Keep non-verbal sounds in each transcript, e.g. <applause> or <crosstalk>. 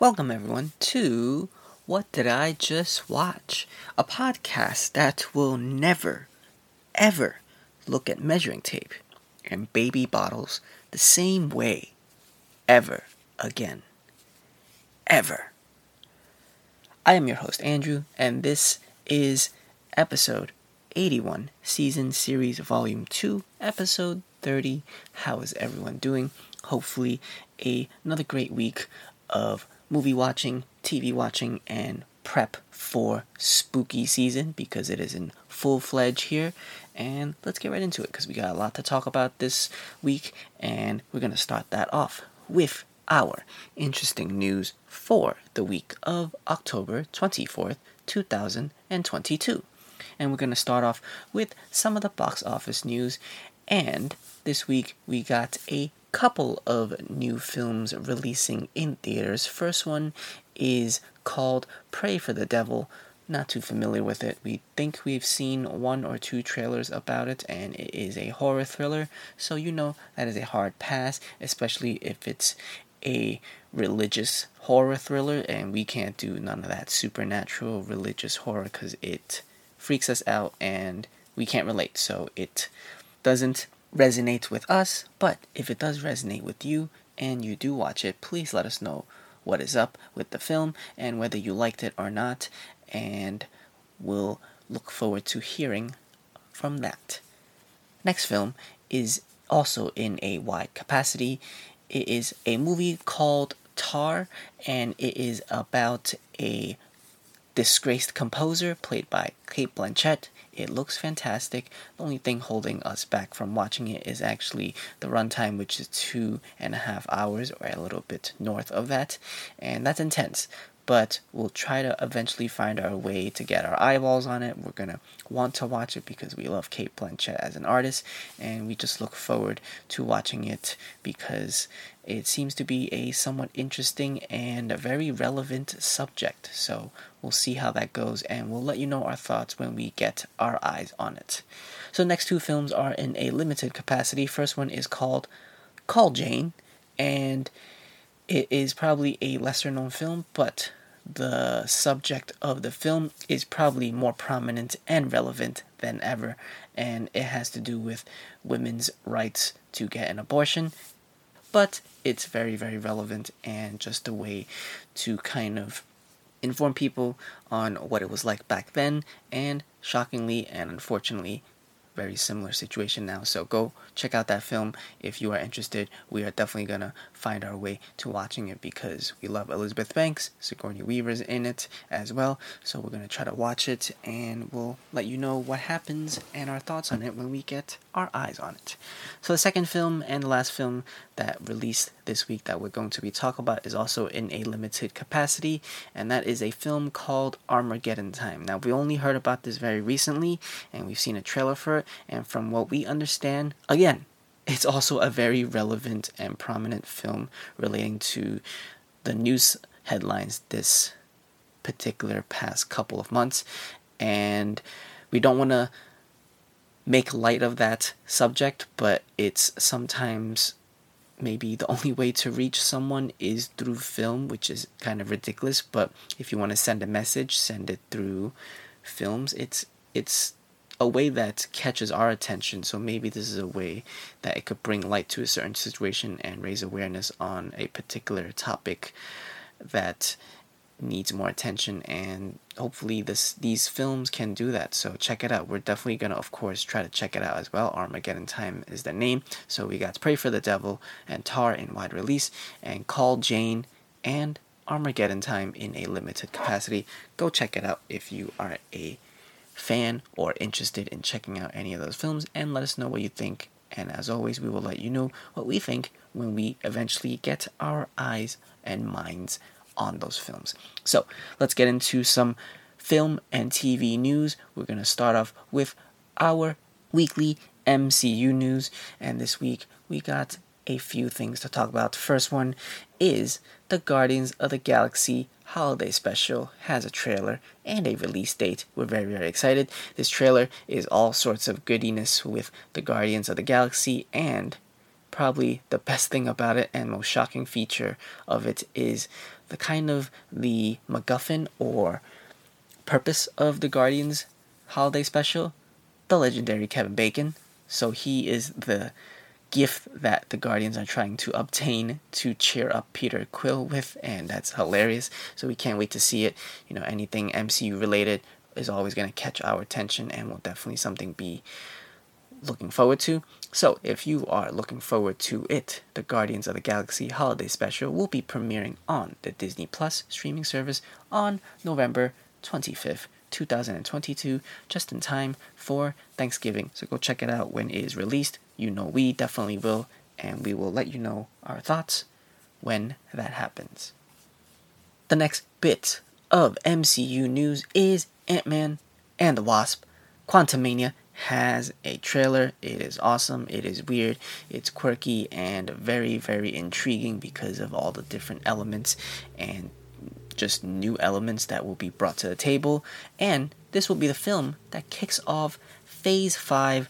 Welcome, everyone, to What Did I Just Watch? A podcast that will never, ever look at measuring tape and baby bottles the same way ever again. Ever. I am your host, Andrew, and this is episode 81, season series, volume 2, episode 30. How is everyone doing? Hopefully, a, another great week of movie watching, TV watching, and prep for spooky season because it is in full fledged here. And let's get right into it because we got a lot to talk about this week, and we're going to start that off with our interesting news for the week of October 24th, 2022. And we're going to start off with some of the box office news. And this week we got a couple of new films releasing in theaters. First one is called Prey for the Devil. Not too familiar with it. We think we've seen one or two trailers about it, and it is a horror thriller, so you know that is a hard pass, especially if it's a religious horror thriller, and we can't do none of that supernatural religious horror because it freaks us out and we can't relate. So it doesn't resonate with us, but if it does resonate with you and you do watch it, please let us know what is up with the film and whether you liked it or not, and we'll look forward to hearing from that. Next film is also in a wide capacity. It is a movie called Tar, and it is about a disgraced composer played by Cate Blanchett. It looks fantastic. The only thing holding us back from watching it is actually the runtime, which is two and a half hours, or a little bit north of that, and that's intense. But we'll try to eventually find our way to get our eyeballs on it. We're gonna want to watch it because we love Cate Blanchett as an artist, and we just look forward to watching it because it seems to be a somewhat interesting and a very relevant subject. So we'll see how that goes and we'll let you know our thoughts when we get our eyes on it. So next two films are in a limited capacity. First one is called Call Jane and it is probably a lesser known film, but the subject of the film is probably more prominent and relevant than ever, and it has to do with women's rights to get an abortion but it's very, very relevant and just a way to kind of inform people on what it was like back then, and shockingly and unfortunately, very similar situation now. So go check out that film if you are interested. We are definitely gonna find our way to watching it because we love Elizabeth Banks. Sigourney Weaver's in it as well. So we're gonna try to watch it and we'll let you know what happens and our thoughts on it when we get our eyes on it. So the second film and the last film that released this week that we're going to be talking about is also in a limited capacity, and that is a film called Armageddon Time. Now we only heard about this very recently, and we've seen a trailer for it, and from what we understand, again, it's also a very relevant and prominent film relating to the news headlines this particular past couple of months, and we don't want to make light of that subject, but it's sometimes maybe the <laughs> only way to reach someone is through film, which is kind of ridiculous. But if you want to send a message, send it through films. It's it's a way that catches our attention. So maybe this is a way that it could bring light to a certain situation and raise awareness on a particular topic that needs more attention and hopefully this these films can do that. So check it out. We're definitely gonna of course try to check it out as well. Armageddon time is the name. So we got prey for the devil and tar in wide release and call jane and armageddon time in a limited capacity. Go check it out if you are a fan or interested in checking out any of those films and let us know what you think. And as always we will let you know what we think when we eventually get our eyes and minds on those films. So let's get into some film and TV news. We're going to start off with our weekly MCU news, and this week we got a few things to talk about. The first one is the Guardians of the Galaxy holiday special has a trailer and a release date. We're very, very excited. This trailer is all sorts of goodiness with the Guardians of the Galaxy and probably the best thing about it and most shocking feature of it is the kind of the MacGuffin or purpose of the Guardians holiday special, the legendary Kevin Bacon. So he is the gift that the Guardians are trying to obtain to cheer up Peter Quill with, and that's hilarious. So we can't wait to see it. You know, anything MCU related is always going to catch our attention and will definitely something be looking forward to. So, if you are looking forward to it, the Guardians of the Galaxy Holiday Special will be premiering on the Disney Plus streaming service on November 25th, 2022, just in time for Thanksgiving. So, go check it out when it is released. You know, we definitely will, and we will let you know our thoughts when that happens. The next bit of MCU news is Ant Man and the Wasp Quantumania has a trailer. It is awesome. It is weird. It's quirky and very, very intriguing because of all the different elements and just new elements that will be brought to the table. And this will be the film that kicks off Phase 5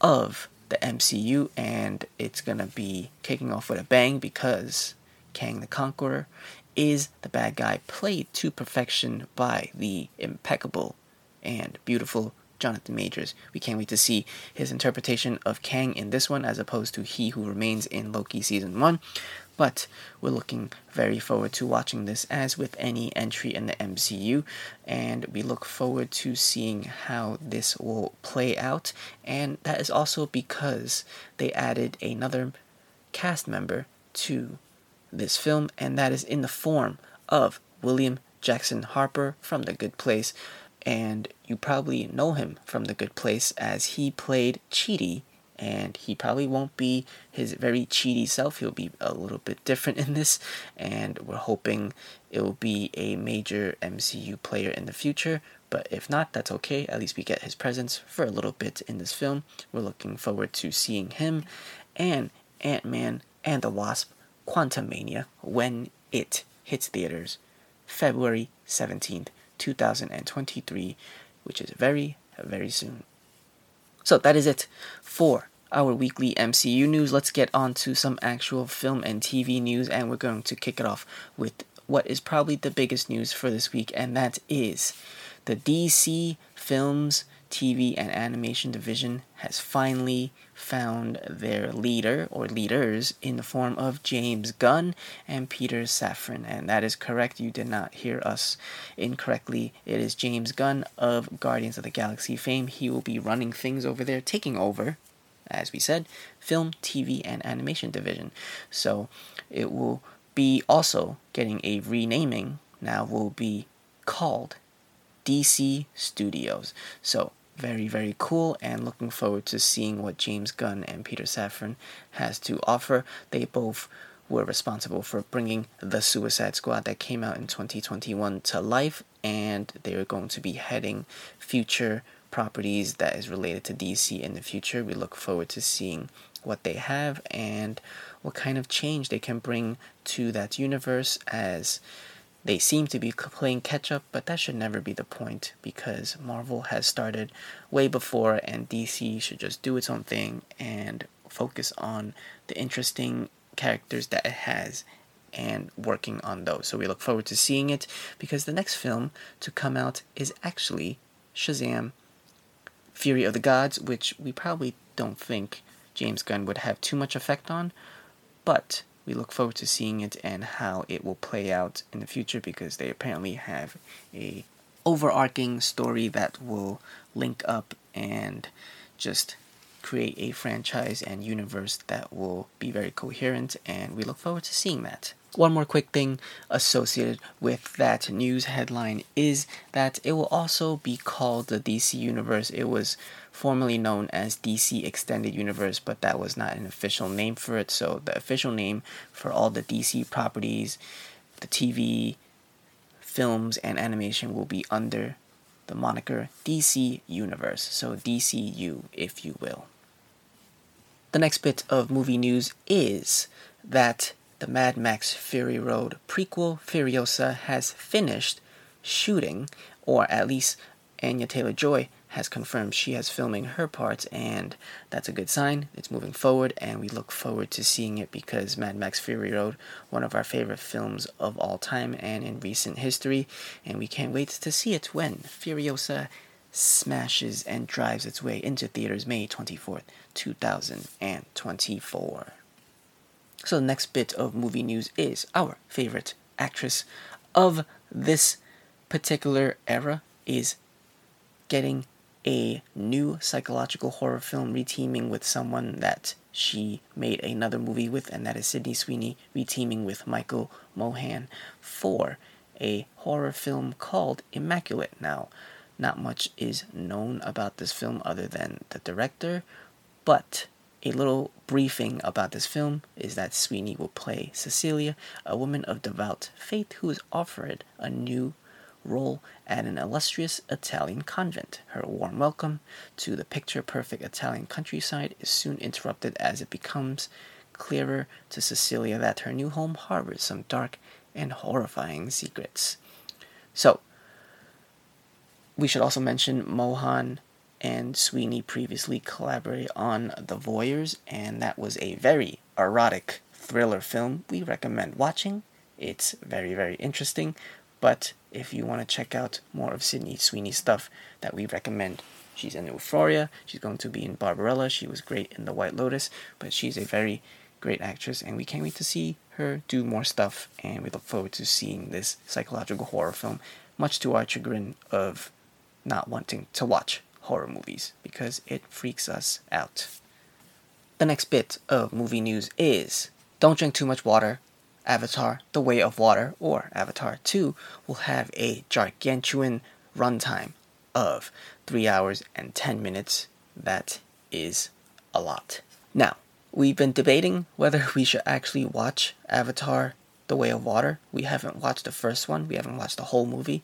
of the MCU, and it's gonna be kicking off with a bang because Kang the Conqueror is the bad guy played to perfection by the impeccable and beautiful Jonathan Majors. We can't wait to see his interpretation of Kang in this one as opposed to He Who Remains in Loki Season 1. But we're looking very forward to watching this as with any entry in the MCU, and we look forward to seeing how this will play out. And that is also because they added another cast member to this film, and that is in the form of William Jackson Harper from The Good Place. And you probably know him from The Good Place as he played Chidi and he probably won't be his very cheaty self. He'll be a little bit different <laughs> in this, and we're hoping it will be a major MCU player in the future. But if not, that's okay. At least we get his presence for a little bit in this film. We're looking forward to seeing him and Ant Man and the Wasp Quantumania when it hits theaters February 17th, 2023, which is very, very soon. So that is it for our weekly MCU news. Let's get on to some actual film and TV news, and we're going to kick it off with what is probably the biggest news for this week, and that is the DC Films TV and Animation Division has finally found their leader or leaders in the form of James Gunn and Peter Safran. And that is correct. You did not hear us incorrectly. It is James Gunn of Guardians of the Galaxy fame. He will be running things over there, taking over, as we said, film, TV, and animation division. So it will be also getting a renaming. Now will be called DC Studios. So very, very cool and looking forward to seeing what James Gunn and Peter Safran has to offer. They both were responsible for bringing the Suicide Squad that came out in 2021 to life, and they are going to be heading future properties that is related to DC in the future. We look forward to seeing what they have and what kind of change they can bring to that universe as they seem to be playing catch up, but that should never be the point because Marvel has started way before, and DC should just do its own thing and focus on the interesting characters that it has and working on those. So we look forward to seeing it because the next film to come out is actually Shazam Fury of the Gods, which we probably don't think James Gunn would have too much effect on, but we look forward to seeing it and how it will play out in the future because they apparently have a overarching story that will link up and just create a franchise and universe that will be very coherent and we look forward to seeing that. One more quick thing associated with that news headline is that it will also be called the DC Universe. It was formerly known as DC Extended Universe, but that was not an official name for it. So the official name for all the DC properties, the TV, films, and animation will be under the moniker DC Universe. So DCU, if you will. The next bit of movie news is that the Mad Max Fury Road prequel, Furiosa, has finished shooting, or at least Anya Taylor Joy has confirmed she has filming her parts, and that's a good sign. It's moving forward, and we look forward to seeing it because Mad Max Fury Road, one of our favorite films of all time and in recent history, and we can't wait to see it when Furiosa smashes and drives its way into theaters May 24th, 2024. So, the next bit of movie news is our favorite actress of this particular era is getting a new psychological horror film reteaming with someone that she made another movie with, and that is Sydney Sweeney reteaming with Michael Mohan for a horror film called Immaculate. Now, not much is known about this film other than the director, but a little briefing about this film is that Sweeney will play Cecilia, a woman of devout faith who is offered a new role at an illustrious Italian convent. Her warm welcome to the picture perfect Italian countryside is soon interrupted as it becomes clearer to Cecilia that her new home harbors some dark and horrifying secrets. So, we should also mention Mohan and Sweeney previously collaborated on The Voyeurs, and that was a very erotic thriller film. We recommend watching. It's very, very interesting, but if you want to check out more of Sydney Sweeney's stuff that we recommend, she's in Euphoria, she's going to be in Barbarella, she was great in The White Lotus, but she's a very great actress, and we can't wait to see her do more stuff, and we look forward to seeing this psychological horror film, much to our chagrin of not wanting to watch horror movies because it freaks us out. The next bit of movie news is don't drink too much water. Avatar The Way of Water or Avatar 2 will have a gargantuan runtime of 3 hours and 10 minutes. That is a lot. Now, we've been debating whether we should actually watch Avatar The Way of Water. We haven't watched the first one, we haven't watched the whole movie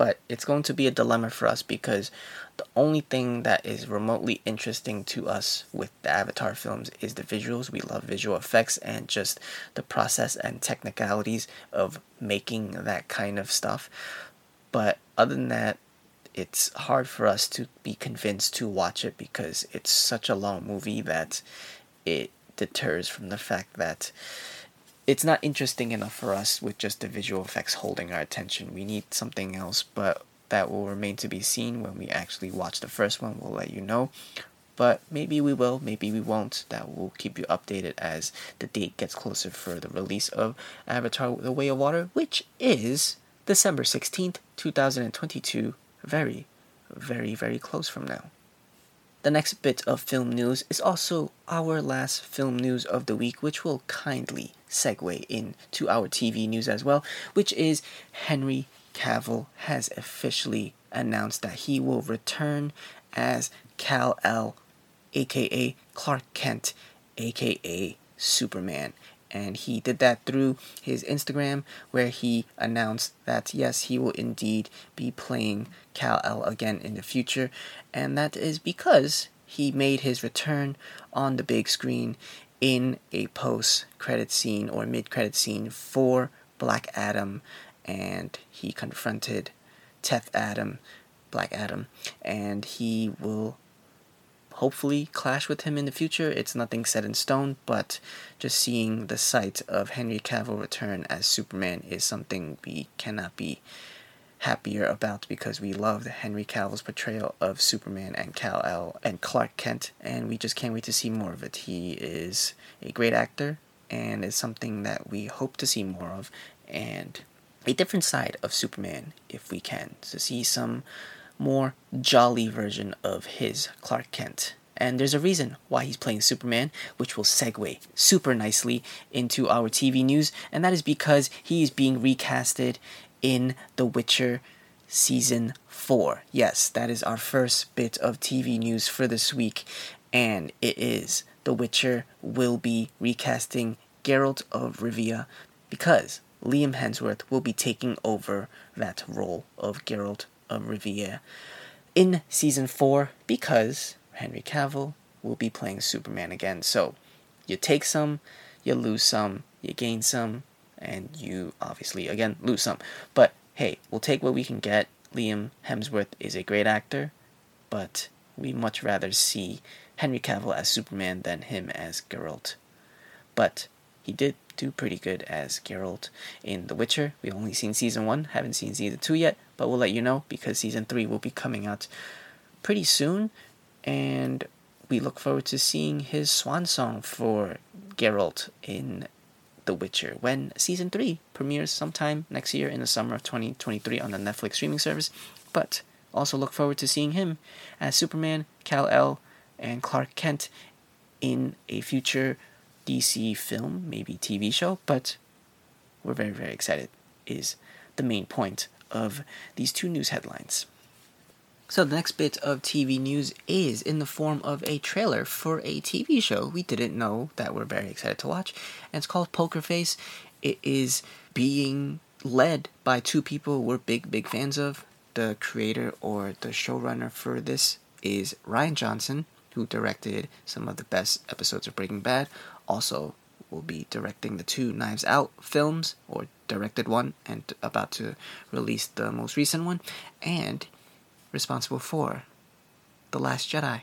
but it's going to be a dilemma for us because the only thing that is remotely interesting to us with the Avatar films is the visuals. We love visual effects and just the process and technicalities of making that kind of stuff. But other than that, it's hard for us to be convinced to watch it because it's such a long movie that it deters from the fact that it's not interesting enough for us with just the visual effects holding our attention. We need something else, but that will remain to be seen when we actually watch the first one. We'll let you know. But maybe we will, maybe we won't. That will keep you updated as the date gets closer for the release of Avatar The Way of Water, which is December 16th, 2022. Very, very, very close from now. The next bit of film news is also our last film news of the week, which will kindly segue into our TV news as well, which is Henry Cavill has officially announced that he will return as Kal El, aka Clark Kent, aka Superman. And he did that through his Instagram, where he announced that yes, he will indeed be playing Kal El again in the future. And that is because he made his return on the big screen in a post credit scene or mid credit scene for Black Adam, and he confronted Teth Adam, Black Adam, and he will hopefully clash with him in the future. It's nothing set in stone, but just seeing the sight of Henry Cavill return as Superman is something we cannot be happier about because we loved Henry Cavill's portrayal of Superman and Kal El and Clark Kent, and we just can't wait to see more of it. He is a great actor and is something that we hope to see more of, and a different side of Superman if we can, to see some more jolly version of his Clark Kent. And there's a reason why he's playing Superman, which will segue super nicely into our TV news, and that is because he is being recasted in The Witcher Season 4. Yes, that is our first bit of TV news for this week, and it is The Witcher will be recasting Geralt of Rivia because Liam Hemsworth will be taking over that role of Geralt of Rivia in Season 4 because Henry Cavill will be playing Superman again. So you take some, you lose some, you gain some, and you obviously again lose some. But hey, we'll take what we can get. Liam Hemsworth is a great actor, but we much rather see Henry Cavill as Superman than him as Geralt. But he did do pretty good as Geralt in The Witcher. We've only seen season one, haven't seen season two yet, but we'll let you know because season three will be coming out pretty soon. And we look forward to seeing his swan song for Geralt in The Witcher when season 3 premieres sometime next year in the summer of 2023 on the Netflix streaming service. But also look forward to seeing him as Superman, Kal-El, and Clark Kent in a future DC film, maybe TV show, but we're very, very excited, is the main point of these two news headlines. So, the next bit of TV news is in the form of a trailer for a TV show we didn't know that we're very excited to watch, and it's called Poker Face. It is being led by two people we're big, big fans of. The creator or the showrunner for this is Rian Johnson, who directed some of the best episodes of Breaking Bad. Also, will be directing the two Knives Out films, or directed one, and about to release the most recent one. And responsible for The Last Jedi,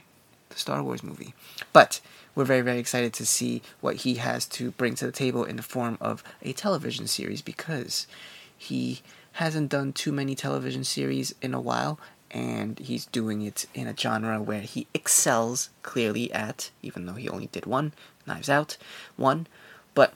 the Star Wars movie. But we're very, very excited to see what he has to bring to the table in the form of a television series because he hasn't done too many television series in a while and he's doing it in a genre where he excels clearly at, even though he only did one, Knives Out, one. But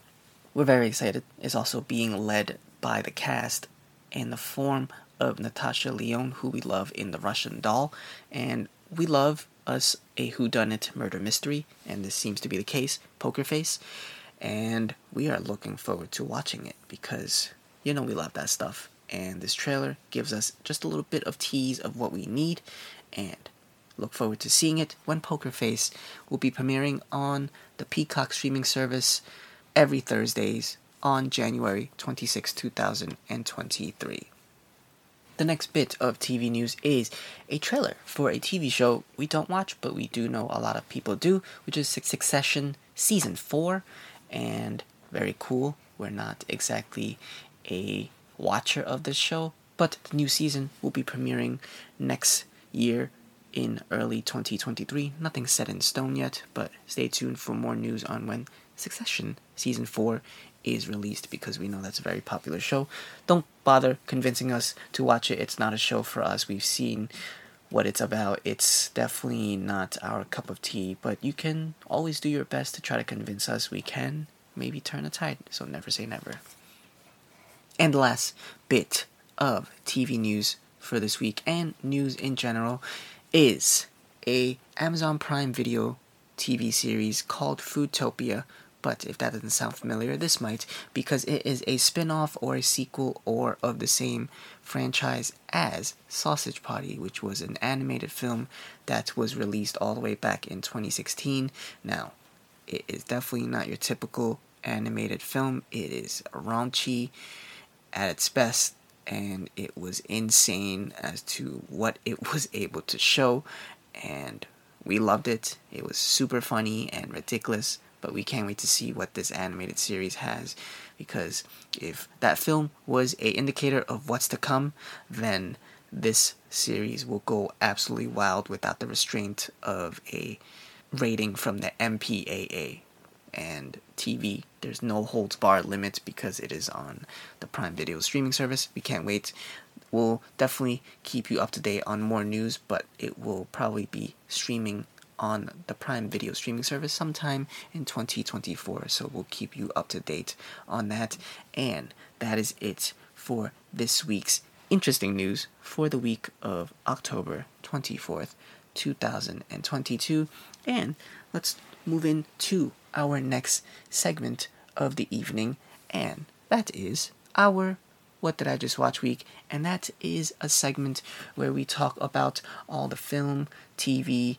we're very excited. It's also being led by the cast in the form of Natasha Lyonne, who we love in The Russian Doll, and we love us a whodunit murder mystery, and this seems to be the case, Poker Face, and we are looking forward to watching it because you know we love that stuff, and this trailer gives us just a little bit of tease of what we need, and look forward to seeing it when Poker Face will be premiering on the Peacock streaming service every Thursdays on January 26, 2023. The next bit of TV news is a trailer for a TV show we don't watch, but we do know a lot of people do, which is Succession Season 4. And very cool. We're not exactly a watcher of this show, but the new season will be premiering next year in early 2023. Nothing set in stone yet, but stay tuned for more news on when Succession Season 4 is released because we know that's a very popular show. Don't bother convincing us to watch it. It's not a show for us. We've seen what it's about. It's definitely not our cup of tea, but you can always do your best to try to convince us. We can maybe turn a tide, so never say never. And the last bit of TV news for this week and news in general is a Amazon Prime Video TV series called Foodtopia but if that doesn't sound familiar, this might, because it is a spin off or a sequel or of the same franchise as Sausage Party, which was an animated film that was released all the way back in 2016. Now, it is definitely not your typical animated film, it is raunchy at its best. And it was insane as to what it <laughs> was able to show, and we loved it. It was super funny and ridiculous, but we can't wait to see what this animated series has because if that film was a indicator of what's to come then this series will go absolutely wild without the restraint of a rating from the MPAA and TV. There's no holds bar limit because it is on the Prime Video streaming service. We can't wait. We'll definitely keep you up to date on more news, but it will probably be streaming on the Prime Video streaming service sometime in 2024. So we'll keep you up to date on that. And that is it for this week's interesting news for the week of October 24th, 2022. And let's move into our next segment of the evening, and that is our What Did I Just Watch Week, and that is a segment where we talk about all the film, TV,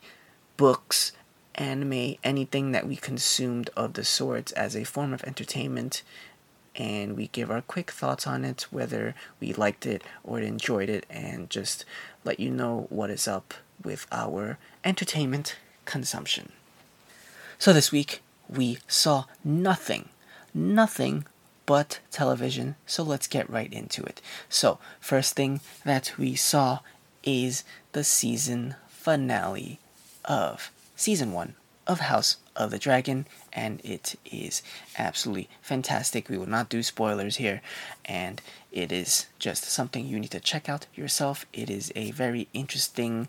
books, anime, anything that we consumed of the sorts as a form of entertainment. And we give our quick thoughts on it, whether we liked it or enjoyed it, and just let you know what is up with our entertainment consumption. So this week, we saw nothing, nothing but television. So let's get right into it. So, first thing that we saw is the season finale of season one of House of the Dragon, and it is absolutely fantastic. We will not do spoilers here, and it is just something you need to check out yourself. It is a very interesting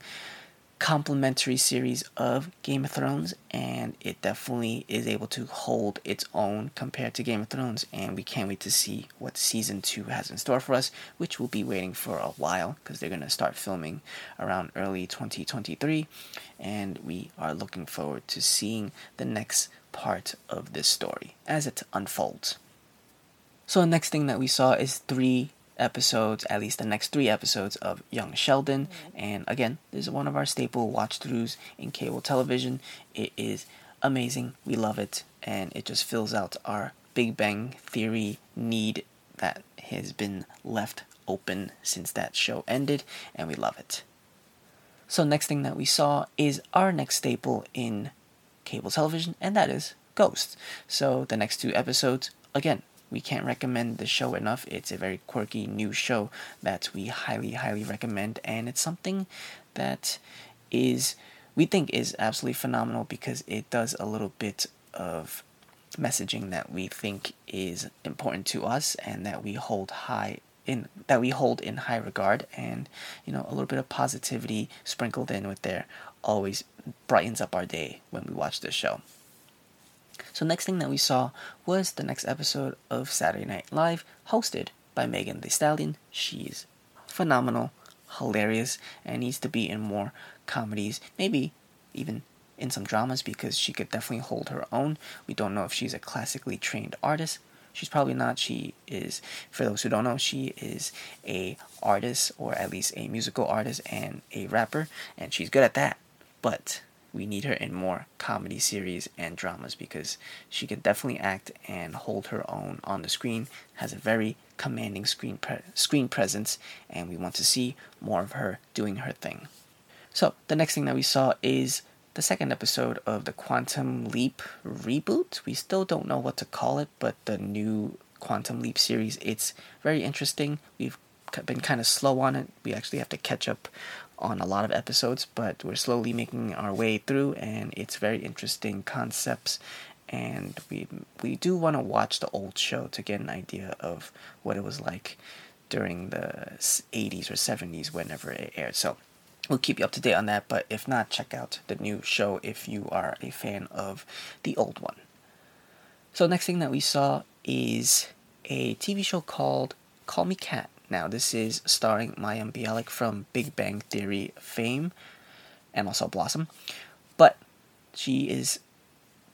complementary series of Game of Thrones, and it definitely is able to hold its own compared to Game of Thrones. And we can't wait to see what season two has in store for us, which we'll be waiting for a while because they're going to start filming around early 2023, and we are looking forward to seeing the next part of this story as it unfolds. So, the next thing that we saw is three episodes, at least the next three episodes of Young Sheldon. And again, this is one of our staple watch throughs in cable television. It is amazing. We love it. And it just fills out our Big Bang Theory need that has been left open since that show ended. And we love it. So, next thing that we saw is our next staple in cable television, and that is Ghost. So, the next two episodes, again, we can't recommend the show enough. It's a very quirky new show that we highly, highly recommend, and it's something that is we think is absolutely phenomenal because it does a little bit of messaging that we think is important to us and that we hold high in that we hold in high regard and you know a little bit of positivity sprinkled in with there always brightens up our day when we watch this show so next thing that we saw was the next episode of Saturday Night Live, hosted by Megan Thee Stallion. She's phenomenal, hilarious, and needs to be in more comedies, maybe even in some dramas because she could definitely hold her own. We don't know if she's a classically trained artist. She's probably not. She is, for those who don't know, she is a artist or at least a musical artist and a rapper, and she's good at that. But we need her in more comedy series and dramas because she can definitely act and hold her own on the screen. Has a very commanding screen pre- screen presence, and we want to see more of her doing her thing. So the next thing that we saw is the second episode of the Quantum Leap reboot. We still don't know what to call it, but the new Quantum Leap series. It's very interesting. We've been kind of slow on it. We actually have to catch up on a lot of episodes, but we're slowly making our way through, and it's very interesting concepts. And we we do want to watch the old show to get an idea of what it was like during the 80s or 70s whenever it aired. So we'll keep you up to date on that. But if not, check out the new show if you are a fan of the old one. So next thing that we saw is a TV show called Call Me Kat. Now, this is starring Mayim Bialik from Big Bang Theory fame and also Blossom. But she is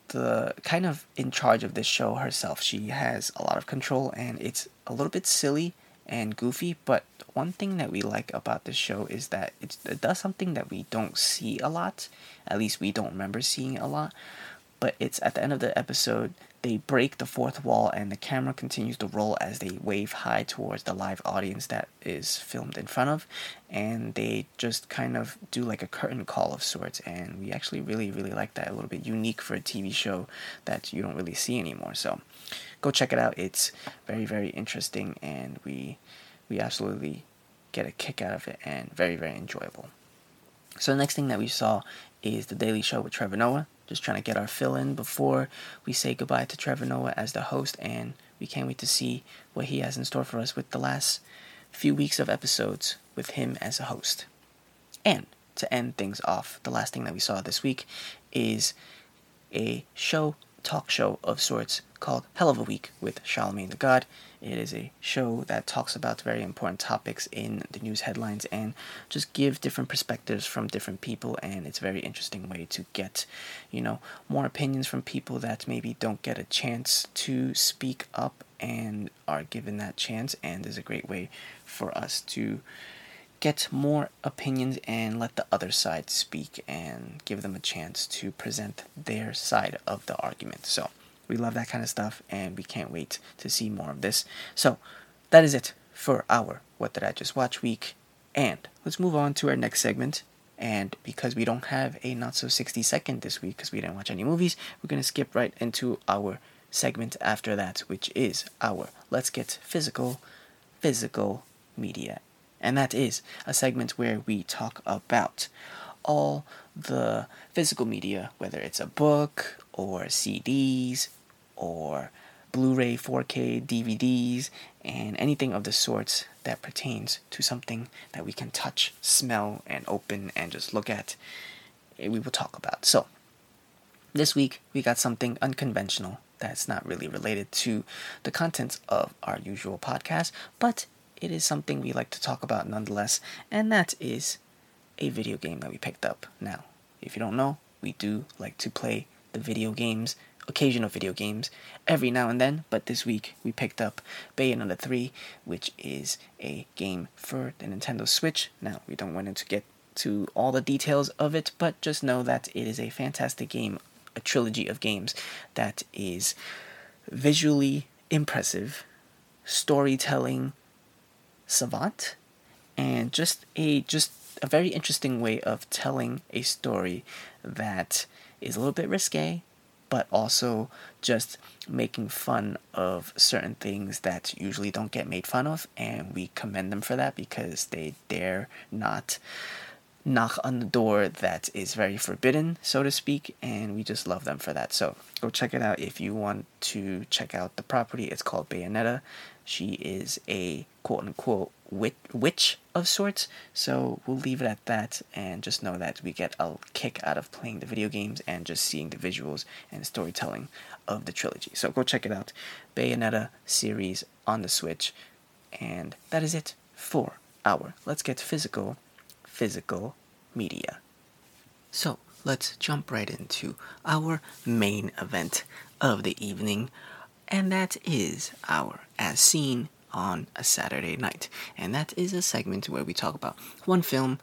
the kind of in charge of this show herself. She has a lot of control and it's a little bit silly and goofy, but one thing that we like about this show is that it does something that we don't see a lot. At least we don't remember seeing a lot. But it's at the end of the episode, they break the fourth wall and the camera continues to roll as they wave high towards the live audience that is filmed in front of and they just kind of do like a curtain call of sorts and we actually really really like that a little bit unique for a tv show that you don't really see anymore. So go check it out. It's very very interesting and we we absolutely get a kick out of it and very very enjoyable. So the next thing that we saw is the daily show with trevor noah just trying to get our fill in before we say goodbye to Trevor Noah as the host, and we can't wait to see what he has in store for us with the last few weeks of episodes with him as a host. And to end things off, the last thing that we saw this week is a show, talk show of sorts called Hell of a Week with Charlemagne the God. It is a show that talks about very important topics in the news headlines and just give different perspectives from different people. And it's a very interesting way to get, you know, more opinions from people that maybe don't get a chance to speak up and are given that chance. And is a great way for us to get more opinions and let the other side speak and give them a chance to present their side of the argument. So we love that kind of stuff, and we can't wait to see more of this. So, that is it for our What Did I Just Watch week. And let's move on to our next segment. And because we don't have a not so 60 second this week because we didn't watch any movies, we're going to skip right into our segment after that, which is our Let's Get Physical, Physical Media. And that is a segment where we talk about all the physical media, whether it's a book or CDs or Blu ray, 4K, DVDs, and anything of the sorts that pertains to something that we can touch, smell, and open and just look at, eh, we will talk about. So, this week we got something unconventional that's not really related to the contents of our usual podcast, but it is something we like to talk about nonetheless, and that is a video game that we picked up. Now, if you don't know, we do like to play the video games occasional video games every now and then, but this week we picked up Bayonetta 3, which is a game for the Nintendo Switch. Now, we don't want to get to all the details of it, but just know that it is a fantastic game, a trilogy of games that is visually impressive, storytelling savant, and just a just a very interesting way of telling a story that is a little bit risque but also just making fun of certain things that usually don't get made fun of, and we commend them for that because they dare not knock on the door that is very forbidden, so to speak, and we just love them for that. So go check it out if you want to check out the property. It's called Bayonetta. She is a quote unquote witch of sorts. So we'll leave it at that and just know that we get a kick out of playing the video games and just seeing the visuals and storytelling of the trilogy. So go check it out. Bayonetta series on the Switch. And that is it for our Let's Get Physical Physical Media. So let's jump right into our main event of the evening, and that is our As Seen on a Saturday night. And that is a segment where we talk about one film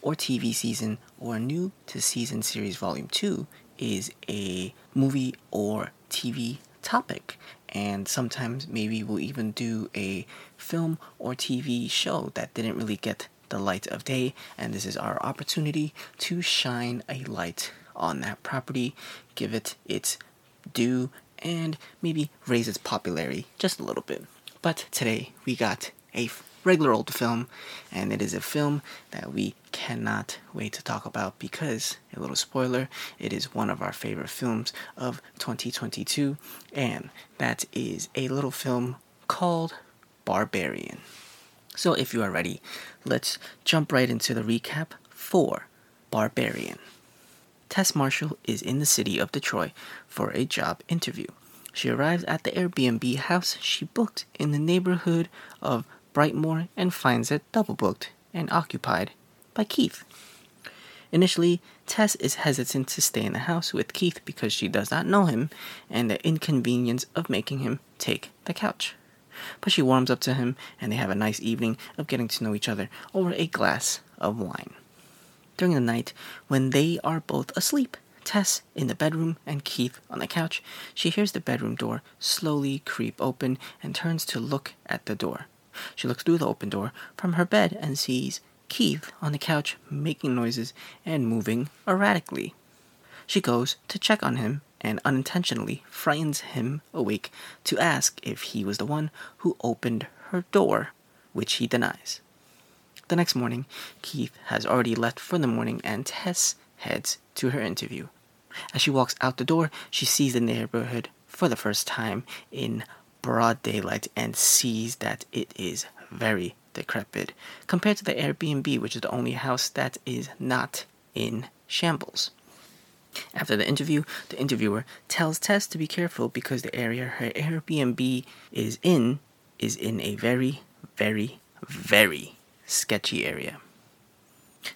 or TV season or new to season series volume 2 is a movie or TV topic. And sometimes maybe we'll even do a film or TV show that didn't really get the light of day. And this is our opportunity to shine a light on that property, give it its due, and maybe raise its popularity just a little bit. But today we got a regular old film, and it is a film that we cannot wait to talk about because, a little spoiler, it is one of our favorite films of 2022, and that is a little film called Barbarian. So, if you are ready, let's jump right into the recap for Barbarian. Tess Marshall is in the city of Detroit for a job interview. She arrives at the Airbnb house she booked in the neighborhood of Brightmoor and finds it double booked and occupied by Keith. Initially, Tess is hesitant to stay in the house with Keith because she does not know him and the inconvenience of making him take the couch. But she warms up to him and they have a nice evening of getting to know each other over a glass of wine. During the night, when they are both asleep, Tess in the bedroom and Keith on the couch, she hears the bedroom door slowly creep open and turns to look at the door. She looks through the open door from her bed and sees Keith on the couch making noises and moving erratically. She goes to check on him and unintentionally frightens him awake to ask if he was the one who opened her door, which he denies. The next morning, Keith has already left for the morning and Tess heads to her interview. As she walks out the door, she sees the neighborhood for the first time in broad daylight and sees that it is very decrepit compared to the Airbnb, which is the only house that is not in shambles. After the interview, the interviewer tells Tess to be careful because the area her Airbnb is in is in a very, very, very sketchy area.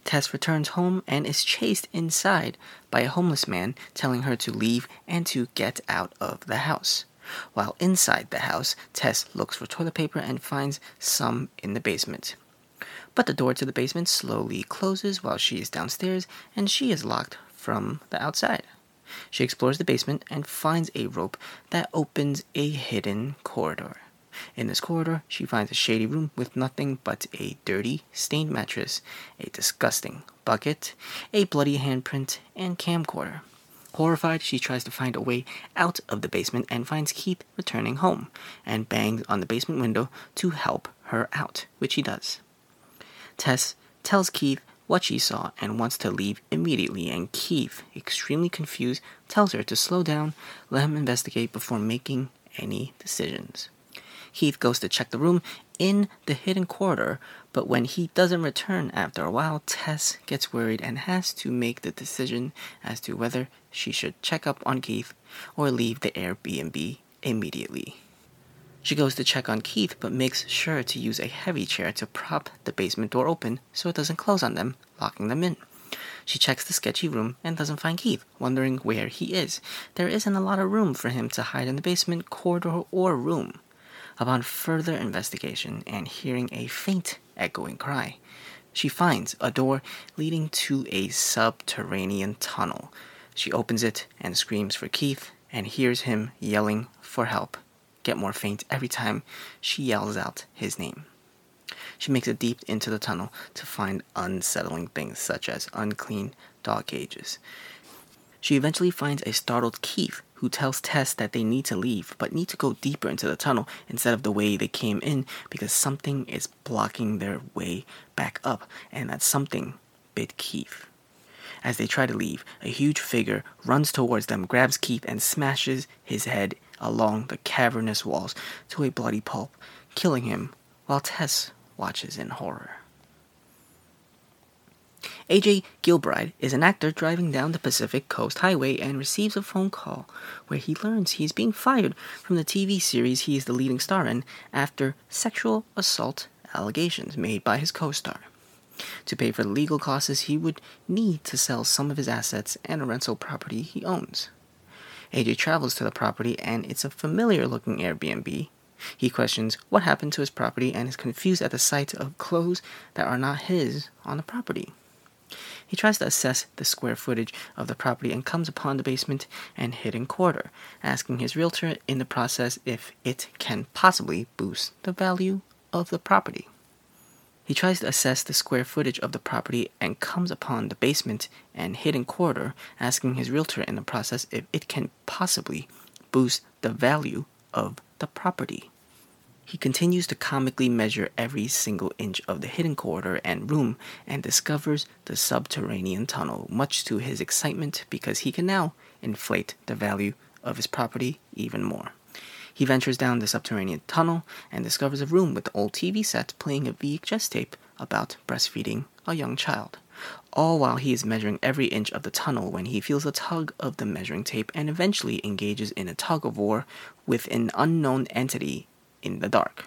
Tess returns home and is chased inside by a homeless man telling her to leave and to get out of the house. While inside the house, Tess looks for toilet paper and finds some in the basement. But the door to the basement slowly closes while she is downstairs and she is locked from the outside. She explores the basement and finds a rope that opens a hidden corridor. In this corridor, she finds a shady room with nothing but a dirty, stained mattress, a disgusting bucket, a bloody handprint, and camcorder. Horrified, she tries to find a way out of the basement and finds Keith returning home and bangs on the basement window to help her out, which he does. Tess tells Keith what she saw and wants to leave immediately, and Keith, extremely confused, tells her to slow down, let him investigate before making any decisions. Keith goes to check the room in the hidden corridor, but when he doesn't return after a while, Tess gets worried and has to make the decision as to whether she should check up on Keith or leave the Airbnb immediately. She goes to check on Keith, but makes sure to use a heavy chair to prop the basement door open so it doesn't close on them, locking them in. She checks the sketchy room and doesn't find Keith, wondering where he is. There isn't a lot of room for him to hide in the basement, corridor, or room. Upon further investigation and hearing a faint echoing cry, she finds a door leading to a subterranean tunnel. She opens it and screams for Keith and hears him yelling for help, get more faint every time she yells out his name. She makes it deep into the tunnel to find unsettling things such as unclean dog cages. She eventually finds a startled Keith who tells Tess that they need to leave, but need to go deeper into the tunnel instead of the way they came in because something is blocking their way back up, and that something bit Keith. As they try to leave, a huge figure runs towards them, grabs Keith, and smashes his head along the cavernous walls to a bloody pulp, killing him while Tess watches in horror. AJ Gilbride is an actor driving down the Pacific Coast Highway and receives a phone call where he learns he is being fired from the TV series he is the leading star in after sexual assault allegations made by his co star. To pay for the legal costs, he would need to sell some of his assets and a rental property he owns. AJ travels to the property and it's a familiar looking Airbnb. He questions what happened to his property and is confused at the sight of clothes that are not his on the property. He tries to assess the square footage of the property and comes upon the basement and hidden corridor, asking his realtor in the process if it can possibly boost the value of the property. He tries to assess the square footage of the property and comes upon the basement and hidden corridor, asking his realtor in the process if it can possibly boost the value of the property. He continues to comically measure every single inch of the hidden corridor and room and discovers the subterranean tunnel, much to his excitement because he can now inflate the value of his property even more. He ventures down the subterranean tunnel and discovers a room with an old TV set playing a VHS tape about breastfeeding a young child. All while he is measuring every inch of the tunnel when he feels a tug of the measuring tape and eventually engages in a tug of war with an unknown entity in the dark.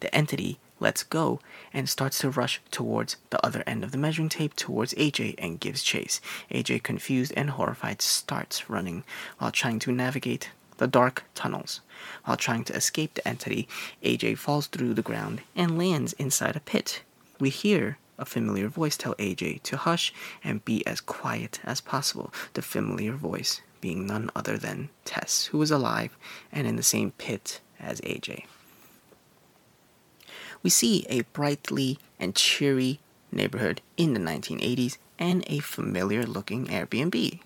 The entity lets go and starts to rush towards the other end of the measuring tape towards AJ and gives chase. AJ, confused and horrified, starts running while trying to navigate the dark tunnels. While trying to escape the entity, AJ falls through the ground and lands inside a pit. We hear a familiar voice tell AJ to hush and be as quiet as possible, the familiar voice being none other than Tess, who is alive and in the same pit as AJ we see a brightly and cheery neighborhood in the 1980s and a familiar looking Airbnb.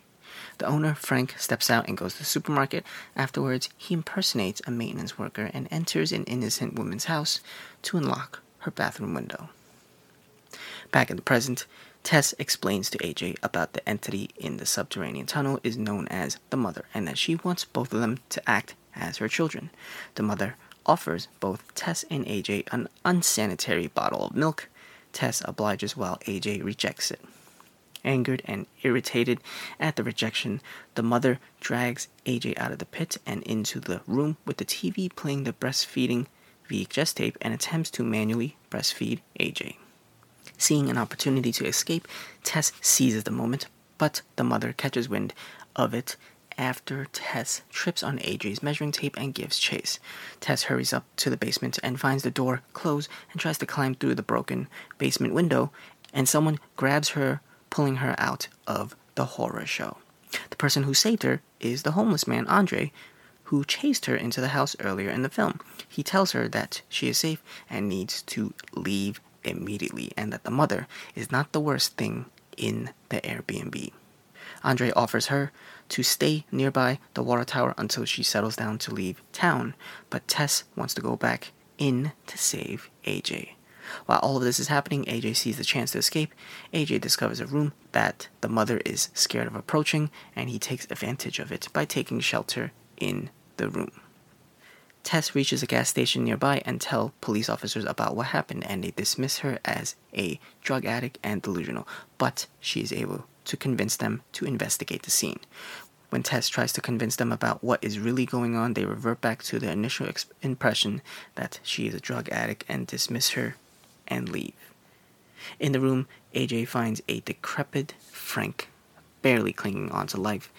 The owner, Frank, steps out and goes to the supermarket. Afterwards, he impersonates a maintenance worker and enters an innocent woman's house to unlock her bathroom window. Back in the present, Tess explains to AJ about the entity in the subterranean tunnel is known as the mother and that she wants both of them to act as her children. The mother offers both Tess and AJ an unsanitary bottle of milk. Tess obliges while AJ rejects it. Angered and irritated at the rejection, the mother drags AJ out of the pit and into the room with the TV playing the breastfeeding VHS tape and attempts to manually breastfeed AJ. Seeing an opportunity to escape, Tess seizes the moment, but the mother catches wind of it after Tess trips on AJ's measuring tape and gives chase. Tess hurries up to the basement and finds the door closed and tries to climb through the broken basement window, and someone grabs her, pulling her out of the horror show. The person who saved her is the homeless man, Andre, who chased her into the house earlier in the film. He tells her that she is safe and needs to leave immediately, and that the mother is not the worst thing in the Airbnb. Andre offers her to stay nearby the water tower until she settles down to leave town, but Tess wants to go back in to save AJ. While all of this is happening, AJ sees the chance to escape. AJ discovers a room that the mother is scared of approaching, and he takes advantage of it by taking shelter in the room. Tess reaches a gas station nearby and tell police officers about what happened and they dismiss her as a drug addict and delusional, but she is able to convince them to investigate the scene. When Tess tries to convince them about what is really going on, they revert back to their initial impression that she is a drug addict and dismiss her and leave. In the room, AJ finds a decrepit Frank, barely clinging on to life.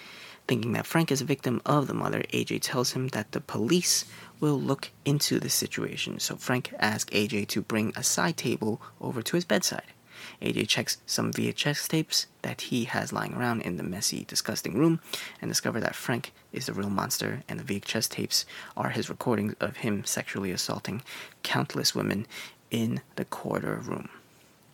Thinking that Frank is a victim of the mother, AJ tells him that the police will look into the situation. So Frank asks AJ to bring a side table over to his bedside. AJ checks some VHS tapes that he has lying around in the messy, disgusting room and discovers that Frank is the real monster, and the VHS tapes are his recordings of him sexually assaulting countless women in the corridor room.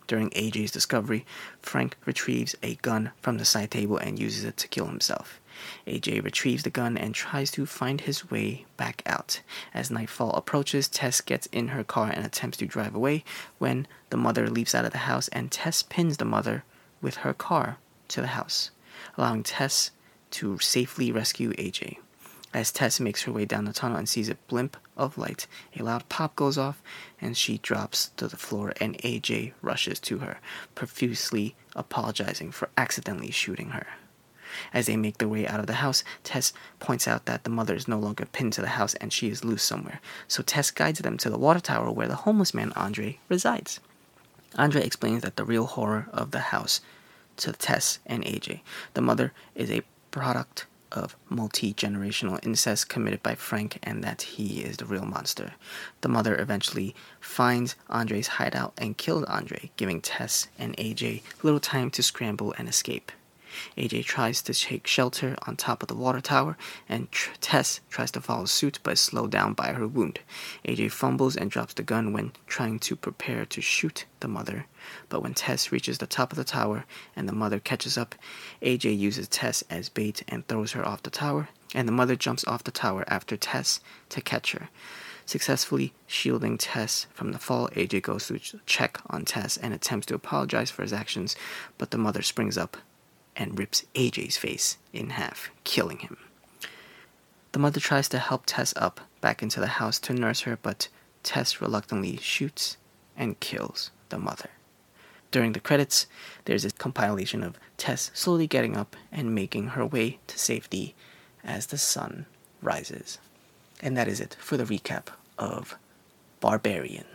During AJ's discovery, Frank retrieves a gun from the side table and uses it to kill himself. AJ retrieves the gun and tries to find his way back out. As nightfall approaches, Tess gets in her car and attempts to drive away when the mother leaps out of the house and Tess pins the mother with her car to the house, allowing Tess to safely rescue AJ. As Tess makes her way down the tunnel and sees a blimp of light, a loud pop goes off and she drops to the floor and AJ rushes to her, profusely apologizing for accidentally shooting her. As they make their way out of the house, Tess points out that the mother is no longer pinned to the house and she is loose somewhere. So Tess guides them to the water tower where the homeless man Andre resides. Andre explains that the real horror of the house to Tess and AJ. The mother is a product of multi generational incest committed by Frank and that he is the real monster. The mother eventually finds Andre's hideout and kills Andre, giving Tess and AJ little time to scramble and escape. AJ tries to take shelter on top of the water tower, and Tess tries to follow suit but is slowed down by her wound. AJ fumbles and drops the gun when trying to prepare to shoot the mother. But when Tess reaches the top of the tower and the mother catches up, AJ uses Tess as bait and throws her off the tower, and the mother jumps off the tower after Tess to catch her. Successfully shielding Tess from the fall, AJ goes to check on Tess and attempts to apologize for his actions, but the mother springs up and rips AJ's face in half, killing him. The mother tries to help Tess up back into the house to nurse her, but Tess reluctantly shoots and kills the mother. During the credits, there's a compilation of Tess slowly getting up and making her way to safety as the sun rises. And that is it for the recap of Barbarian.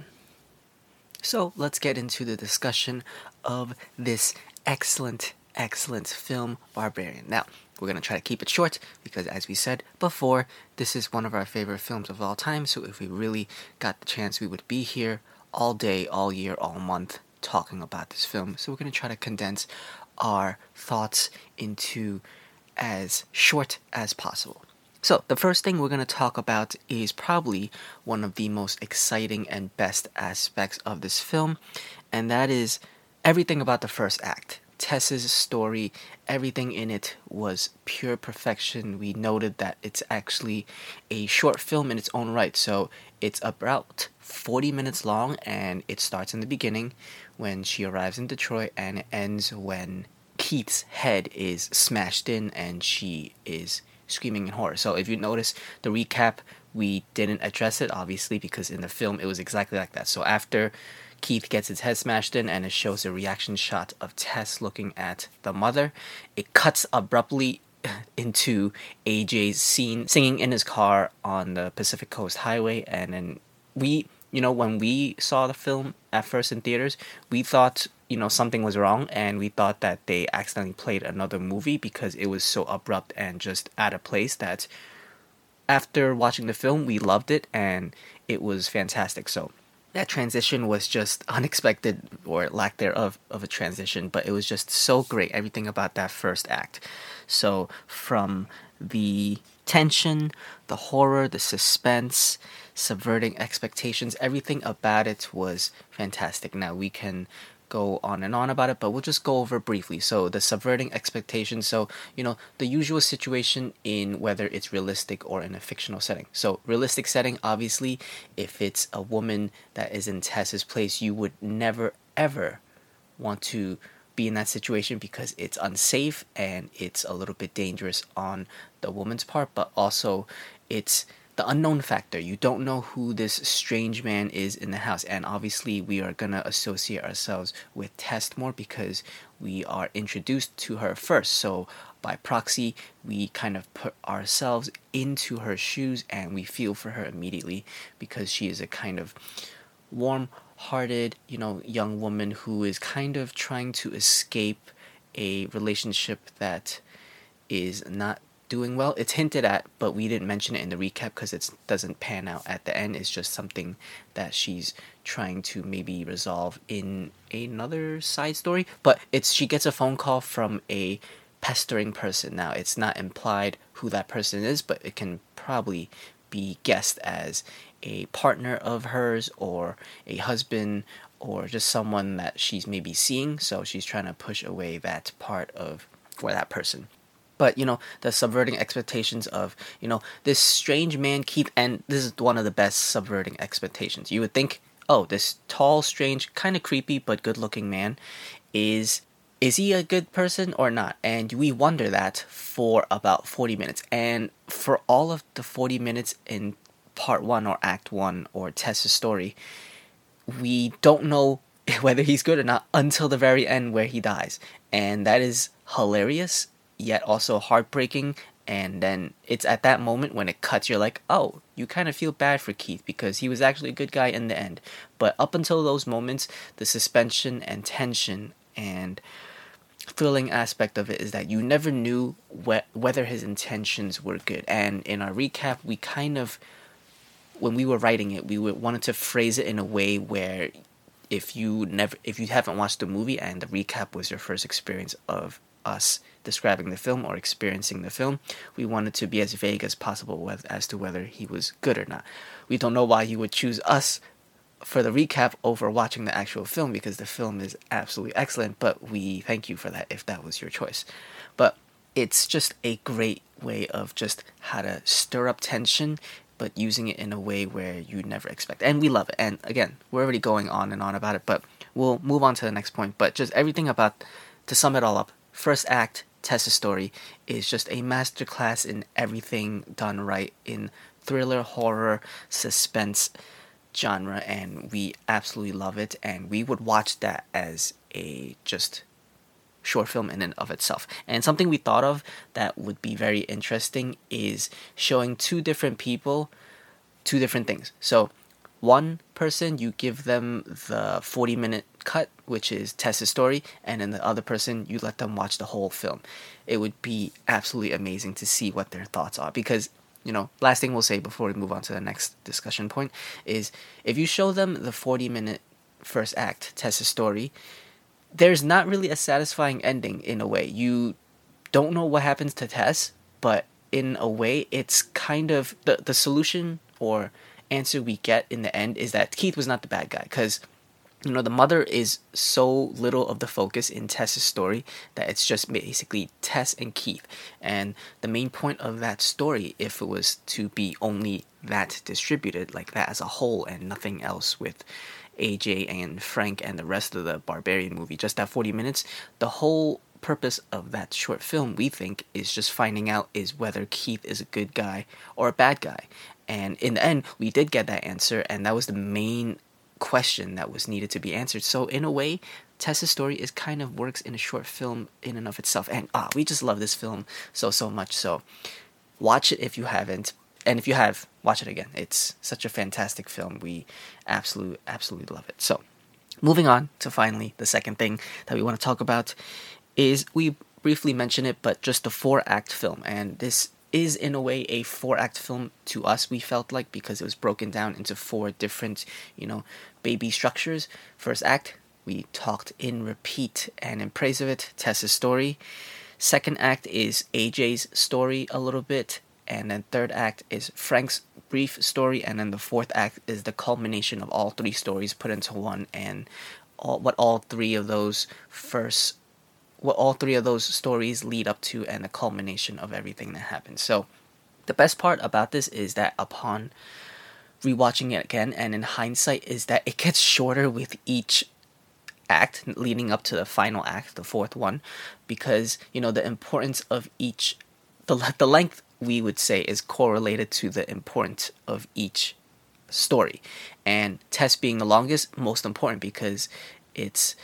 So let's get into the discussion of this excellent excellent film, Barbarian. Now, we're going to try to keep it short because, as we said before, this is one of our favorite films of all time. So, if we really got the chance, we would be here all day, all year, all month talking about this film. So, we're going to try to condense our thoughts into as short as possible. So, the first thing we're going to talk about is probably one of the most exciting and best aspects of this film, and that is everything about the first act. Tess's story, everything in it was pure perfection. We noted that it's actually a short film in its own right. So it's about 40 minutes long and it starts in the beginning when she arrives in Detroit and it ends when Keith's head is smashed in and she is screaming in horror. So if you notice the recap, we didn't address it obviously because in the film it was exactly like that. So after Keith gets his head smashed in, and it shows a reaction shot of Tess looking at the mother. It cuts abruptly <laughs> into AJ's scene singing in his car on the Pacific Coast Highway, and then we, you know, when we saw the film at first in theaters, we thought you know something was wrong. And we thought that they accidentally played another movie because it was so abrupt and just out of place that after watching the film we loved it and it was fantastic. So that transition was just unexpected or lack thereof of a transition, but it was just so great. Everything about that first act. So from the tension, the horror, the suspense, subverting expectations, everything about it was fantastic. Now we can go on and on about it, but we'll just go over briefly. So, the subverting expectations. So, you know, the usual situation in whether it's realistic or in a fictional setting. So, realistic setting, obviously, if it's a woman that is in Tess's place, you would never, ever want to be in that situation because it's unsafe and it's a little bit dangerous on the woman's part, but also it's the unknown factor. You don't know who this strange man is in the house, and obviously, we are gonna associate ourselves with Tess more because we are introduced to her first. So, by proxy, we kind of put ourselves into her shoes and we feel for her immediately because she is a kind of warm hearted, you know, young woman who is kind of trying to escape a relationship that is not doing well. It's hinted at, but we didn't mention it in the recap because it doesn't pan out at the end. It's just something that she's trying to maybe resolve in another side story. But it's she gets a phone call from a pestering person. Now it's not implied who that person is, but it can probably be guessed as a partner of hers or a husband or just someone that she's maybe seeing. So she's trying to push away that part of for that person. But you know, the subverting expectations of you know this strange man Keith, and this is one of the best subverting expectations. You would think, oh, this tall, strange, kind of creepy but good-looking man is is he a good person or not? And we wonder that for about 40 minutes. And for all of the 40 minutes in part one or act one or Tess's story, we don't know <laughs> whether he's good or not until the very end where he dies. And that is hilarious, yet also heartbreaking. And then it's at that moment when it cuts, you're like, oh, you kind of feel bad for Keith because he was actually a good guy in the end. But up until those moments, the suspension and tension and thrilling aspect of it is that you never knew wh- whether his intentions were good. And in our recap, we kind of when we were writing it, we wanted to phrase it in a way where if you never if you haven't watched the movie and the recap was your first experience of us describing the film or experiencing the film, we wanted to be as vague as possible as to whether he was good or not. We don't know why he would choose us for the recap over watching the actual film because the film is absolutely excellent, but we thank you for that if that was your choice. But it's just a great way of just how to stir up tension but using it in a way where you'd never expect. And we love it. And again, we're already going on and on about it, but we'll move on to the next point. But just everything about, to sum it all up, first act, Tess's story, is just a masterclass in everything done right in thriller, horror, suspense genre, and we absolutely love it. And we would watch that as a just short film in and of itself. And something we thought of that would be very interesting is showing two different people two different things. So, one person you give them the 40 minute cut, which is Tess's story, and then the other person you let them watch the whole film. It would be absolutely amazing to see what their thoughts are because you know, last thing we'll say before we move on to the next discussion point is if you show them the 40 minute first act, Tess's story, there's not really a satisfying ending in a way. You don't know what happens to Tess, but in a way, it's kind of the the solution or answer we get in the end is that Keith was not the bad guy because you know the mother is so little of the focus in Tess's story that it's just basically Tess and Keith and the main point of that story if it was to be only that distributed like that as a whole and nothing else with AJ and Frank and the rest of the Barbarian movie, just that 40 minutes, the whole purpose of that short film, we think, is just finding out is whether Keith is a good guy or a bad guy. And in the end, we did get that answer, and that was the main question that was needed to be answered. So in a way, Tess's story is kind of works in a short film in and of itself. And ah, we just love this film so so much. So watch it if you haven't and if you have, watch it again. It's such a fantastic film. We absolutely, absolutely love it. So, moving on to finally the second thing that we want to talk about is we briefly mention it, but just a four act film. And this is in a way a four act film to us we felt like because it was broken down into four different you know baby structures. First act we talked in repeat and in praise of it tess's story. Second act is aj's story a little bit and then third act is Frank's brief story, and then the fourth act is the culmination of all three stories put into one, and all what all three of those first what all three of those stories lead up to and the culmination of everything that happens. So the best part about this is that upon rewatching it again and in hindsight is that it gets shorter with each act leading up to the final act, the fourth one, because you know the importance of each the the length we would say is correlated to the importance of each story. And Tess being the longest, most important because it's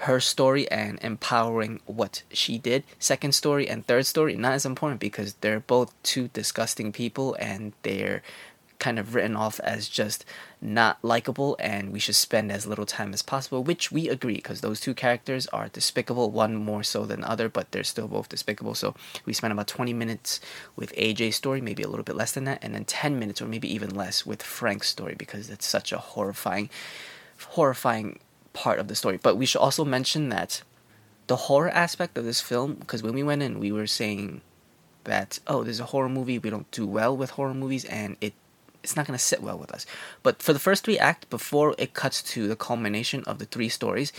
her story and empowering what she did. Second story and third story, not as important because they're both two disgusting people and they're kind of written off as just not likable and we should spend as little time as possible, which we agree because those two characters are despicable, one more so than the other, but they're still both despicable. So we spent about 20 minutes with AJ's story, maybe a little bit less than that, and then 10 minutes or maybe even less with Frank's story because it's such a horrifying, horrifying part of the story. But we should also mention that the horror aspect of this film, because when we went in, we were saying that, oh, there's a horror movie, we don't do well with horror movies, and it it's not going to sit well with us. But for the first three acts, before it cuts to the culmination of the three stories,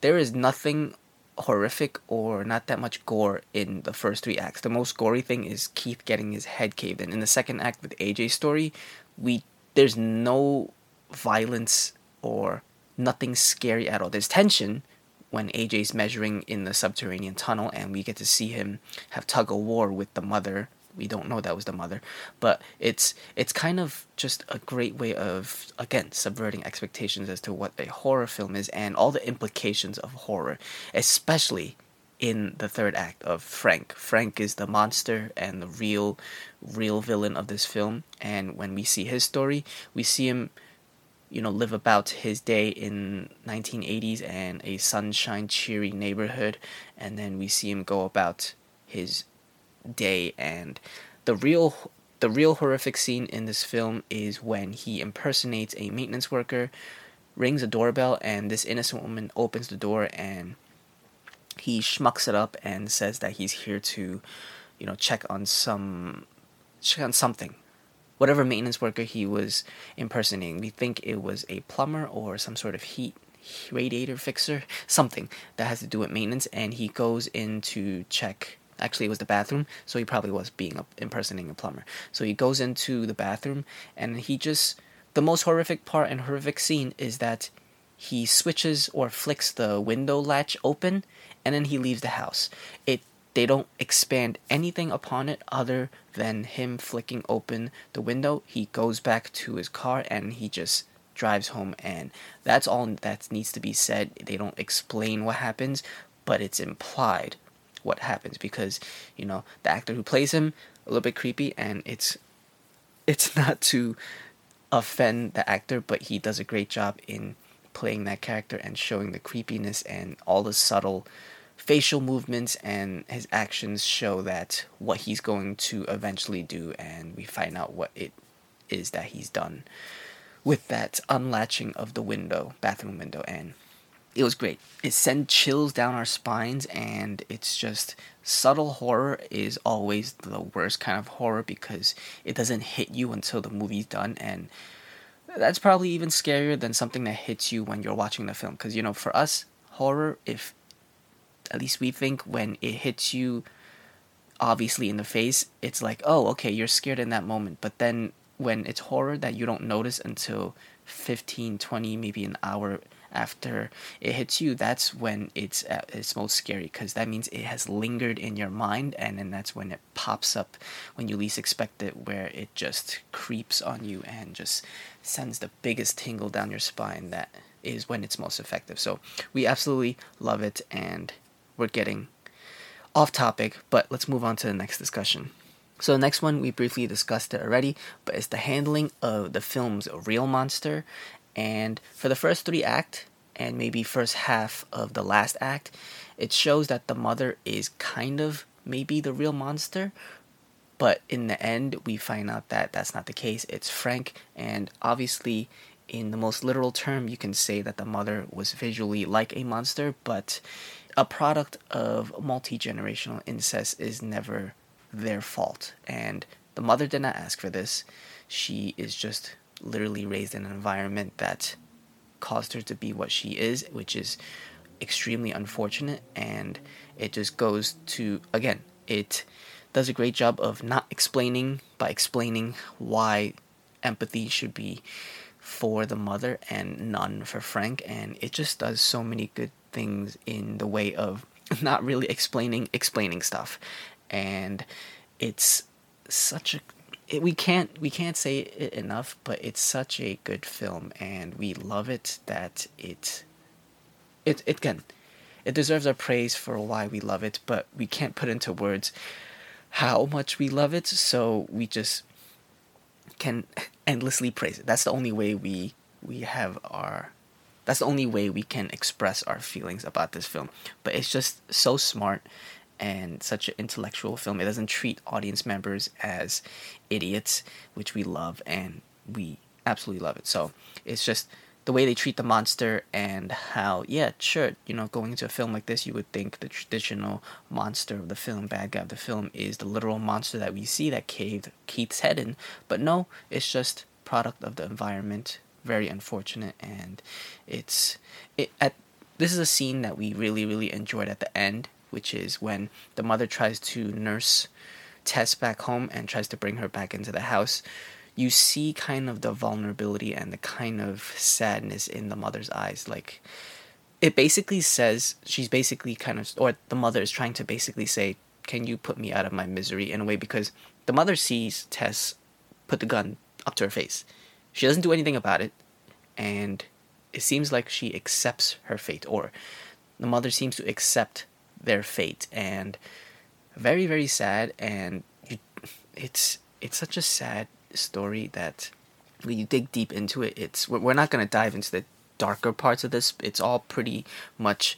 there is nothing horrific or not that much gore in the first three acts. The most gory thing is Keith getting his head caved in. In the second act with AJ's story, we there's no violence or nothing scary at all. There's tension when AJ's measuring in the subterranean tunnel and we get to see him have tug of war with the mother we don't know that was the mother but it's it's kind of just a great way of again subverting expectations as to what a horror film is and all the implications of horror especially in the third act of Frank. Frank is the monster and the real real villain of this film and when we see his story, we see him you know live about his day in 1980s and a sunshine cheery neighborhood. And then we see him go about his day. And the real the real horrific scene in this film is when he impersonates a maintenance worker rings a doorbell and this innocent woman opens the door and he schmucks it up and says that he's here to you know check on some check on something whatever maintenance worker he was impersonating we think it was a plumber or some sort of heat radiator fixer <laughs> something that has to do with maintenance and he goes in to check Actually, it was the bathroom, so he probably was being a, impersonating a plumber. So he goes into the bathroom, and he just the most horrific part and horrific scene is that he switches or flicks the window latch open, and then he leaves the house. It they don't expand anything upon it other than him flicking open the window. He goes back to his car and he just drives home, and that's all that needs to be said. They don't explain what happens, but it's implied what happens because you know the actor who plays him a little bit creepy and it's it's <laughs> not to offend the actor but he does a great job in playing that character and showing the creepiness and all the subtle facial movements and his actions show that what he's going to eventually do and we find out what it is that he's done with that unlatching of the window bathroom window and it was great. It sent chills down our spines, and it's just subtle horror is always the worst kind of horror because it doesn't hit you until the movie's done, and that's probably even scarier than something that hits you when you're watching the film. Because you know, for us, horror, if at least we think when it hits you obviously in the face, it's like, oh, okay, you're scared in that moment. But then when it's horror that you don't notice until 15, 20, maybe an hour after it hits you, that's when it's at its most scary because that means it has lingered in your mind, and then that's when it pops up when you least expect it, where it just creeps on you and just sends the biggest tingle down your spine. That is when it's most effective. So we absolutely love it, and we're getting off topic, but let's move on to the next discussion. So the next one we briefly discussed it already, but it's the handling of the film's real monster and for the first three act and maybe first half of the last act, it shows that the mother is kind of maybe the real monster. But in the end, we find out that that's not the case. It's Frank, and obviously, in the most literal term, you can say that the mother was visually like a monster, but a product of multi generational incest is never their fault. And the mother did not ask for this. She is just literally raised in an environment that caused her to be what she is, which is extremely unfortunate. And it just goes to, again, it does a great job of not explaining by explaining why empathy should be for the mother and none for Frank. And it just does so many good things in the way of <laughs> not really explaining explaining stuff. And it's such a it, we can't we can't say it enough but it's such a good film and we love it that it it, it again it deserves our praise for why we love it but we can't put into words how much we love it so we just can <laughs> endlessly praise it. That's the only way we we have our that's the only way we can express our feelings about this film but it's just so smart and such an intellectual film. It doesn't treat audience members as idiots, which we love and we absolutely love it. So it's just the way they treat the monster and how, yeah, sure, you know, going into a film like this, you would think the traditional monster of the film, bad guy of the film, is the literal monster that we see that caved Keith's head in. But no, it's just product of the environment. Very unfortunate, and it's it at this is a scene that we really really enjoyed at the end which is when the mother tries to nurse Tess back home and tries to bring her back into the house. You see kind of the vulnerability and the kind of sadness in the mother's eyes. Like, it basically says she's basically kind of, or the mother is trying to basically say, Can you put me out of my misery in a way? Because the mother sees Tess put the gun up to her face. She doesn't do anything about it, and it seems like she accepts her fate, or the mother seems to accept their fate and very very sad and you, it's it's such a sad story that when you dig deep into it it's we're not going to dive into the darker parts of this. It's all pretty much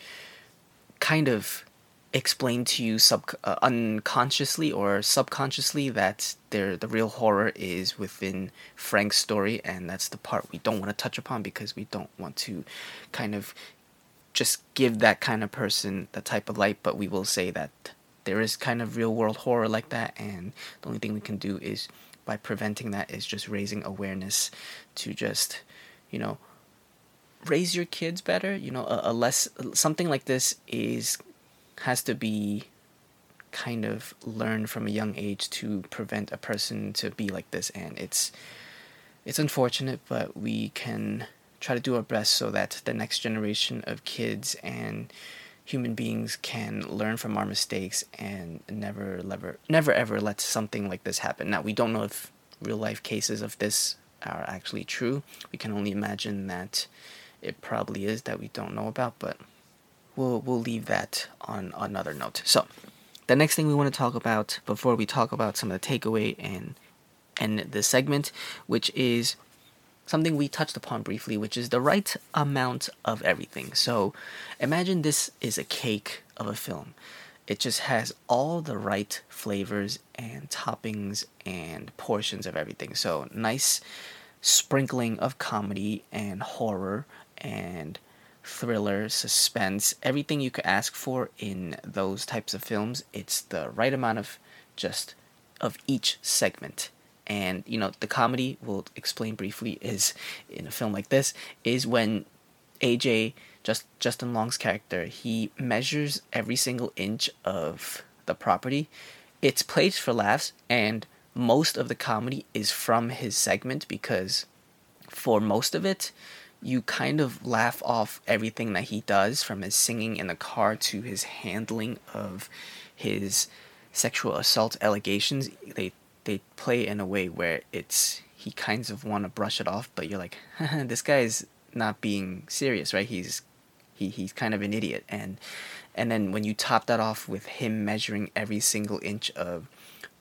kind of explained to you sub uh, unconsciously or subconsciously that there the real horror is within Frank's story and that's the part we don't want to touch upon because we don't want to kind of just give that kind of person the type of light, but we will say that there is kind of real world horror like that, and the only thing we can do is by preventing that is just raising awareness to just, you know, raise your kids better. You know, a, a less something like this is has to be kind of learned from a young age to prevent a person to be like this, and it's it's unfortunate, but we can try to do our best so that the next generation of kids and human beings can learn from our mistakes and never never never ever let something like this happen. Now we don't know if real life cases of this are actually true. We can only imagine that it probably is that we don't know about but we'll we'll leave that on another note so the next thing we want to talk about before we talk about some of the takeaway and and the segment which is something we touched upon briefly, which is the right amount of everything. So imagine this is a cake of a film. It just has all the right flavors and toppings and portions of everything. So nice sprinkling of comedy and horror and thriller, suspense, everything you could ask for in those types of films. It's the right amount of just of each segment and you know the comedy we'll explain briefly is in a film like this is when AJ just Justin Long's character he measures every single inch of the property it's played for laughs and most of the comedy is from his segment because for most of it you kind of laugh off everything that he does from his singing in the car to his handling of his sexual assault allegations they they play in a way where it's he kinds of want to brush it off, but you're like, <laughs> this guy is not being serious, right? He's he he's kind of an idiot, and and then when you top that off with him measuring every single inch of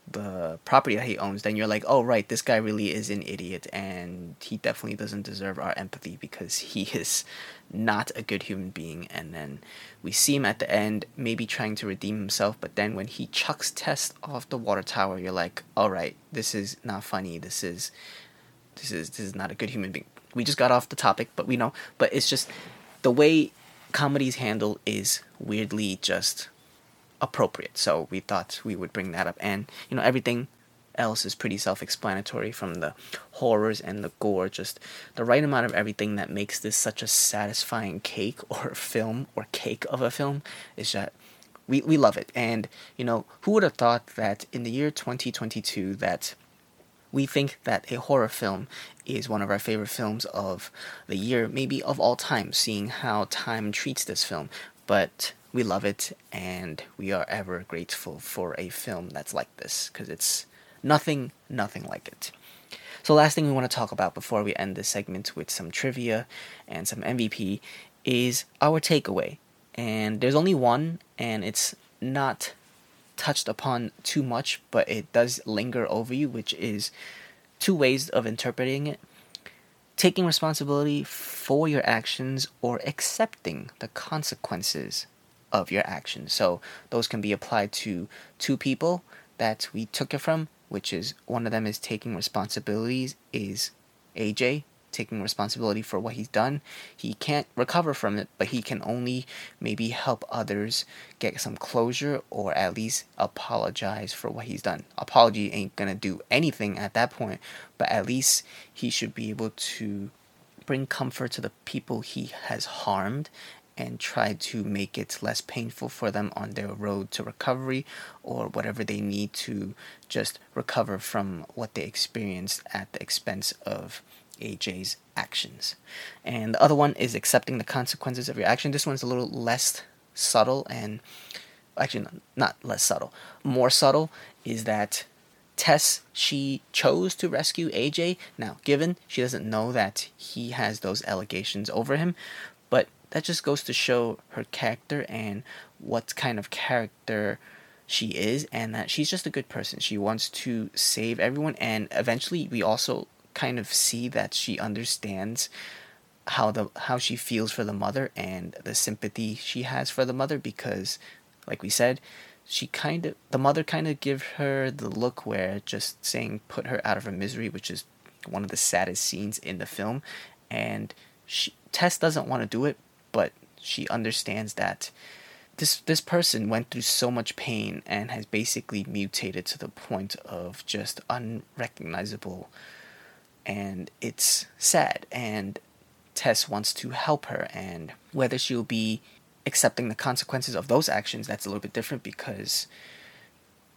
the property that he owns, then you're like, oh right, this guy really is an idiot, and he definitely doesn't deserve our empathy because he <laughs> is not a good human being. And then we see him at the end, maybe trying to redeem himself, but then when he chucks Tess off the water tower, you're like, all right, this is not funny. This is this is this is not a good human being. We just got off the topic, but we know. But it's just the way comedies handle is weirdly just appropriate. So we thought we would bring that up, and you know everything, else is pretty self explanatory from the horrors and the gore, just the right amount of everything that makes this such a satisfying cake <laughs> or film or cake of a film is that we, we love it. And, you know, who would have thought that in the year 2022 that we think that a horror film is one of our favorite films of the year, maybe of all time, seeing how time treats this film. But we love it and we are ever grateful for a film that's like this because it's nothing, nothing like it. So, last thing we want to talk about before we end this segment with some trivia and some MVP is our takeaway. And there's only one, and it's not touched upon too much, but it does linger over you, which is two ways of interpreting it taking responsibility for your actions or accepting the consequences of your actions. So those can be applied to two people that we took it from, which is one of them is taking responsibilities is AJ taking responsibility for what he's done. He can't recover from it, but he can only maybe help others get some closure or at least apologize for what he's done. Apology ain't gonna do anything at that point, but at least he should be able to bring comfort to the people he has harmed and try to make it less painful for them on their road to recovery or whatever they need to just recover from what they experienced at the expense of AJ's actions. And the other one is accepting the consequences of your action. This one's a little less subtle and actually not less subtle. More subtle is that Tess, she chose to rescue AJ. Now, given she doesn't know that he has those allegations over him, but that just goes to show her character and what kind of character she is, and that she's just a good person. She wants to save everyone, and eventually, we also kind of see that she understands how the how she feels for the mother and the sympathy she has for the mother because like we said she kind of the mother kind of give her the look where just saying put her out of her misery which is one of the saddest scenes in the film and she Tess doesn't want to do it but she understands that this this person went through so much pain and has basically mutated to the point of just unrecognizable. And it's sad and Tess wants to help her and whether she'll be accepting the consequences of those actions that's a little bit different because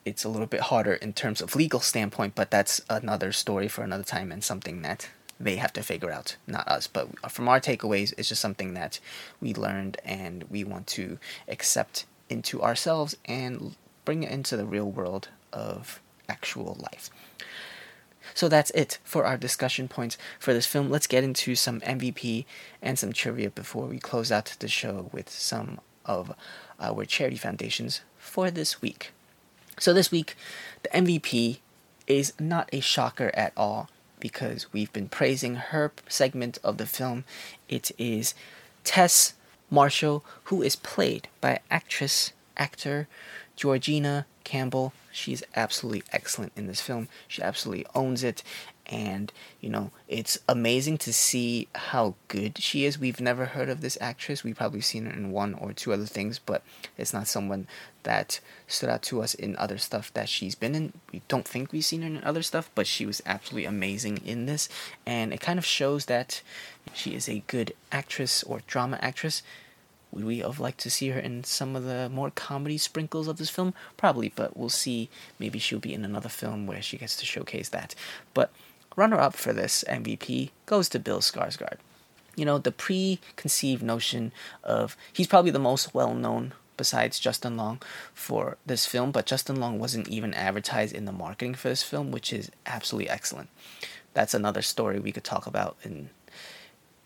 it's a little bit harder in terms of legal standpoint but that's another story for another time and something that they have to figure out not us but from our takeaways it's just something that we learned and we want to accept into ourselves and bring it into the real world of actual life so that's it for our discussion points for this film. Let's get into some MVP and some trivia before we close out the show with some of our charity foundations for this week. So this week, the MVP is not a shocker at all because we've been praising her segment of the film. It is Tess Marshall, who is played by actress, actor Georgina Campbell She's absolutely excellent in this film. She absolutely owns it. And, you know, it's amazing to see how good she is. We've never heard of this actress. We've probably seen her in one or two other things, but it's not someone that stood out to us in other stuff that she's been in. We don't think we've seen her in other stuff, but she was absolutely amazing in this. And it kind of shows that she is a good actress or drama actress would we have liked to see her in some of the more comedy sprinkles of this film? Probably, but we'll see. Maybe she'll be in another film where she gets to showcase that. But runner up for this MVP goes to Bill Skarsgård. You know, the preconceived notion of he's probably the most well known besides Justin Long for this film, but Justin Long wasn't even advertised in the marketing for this film, which is absolutely excellent. That's another story we could talk about in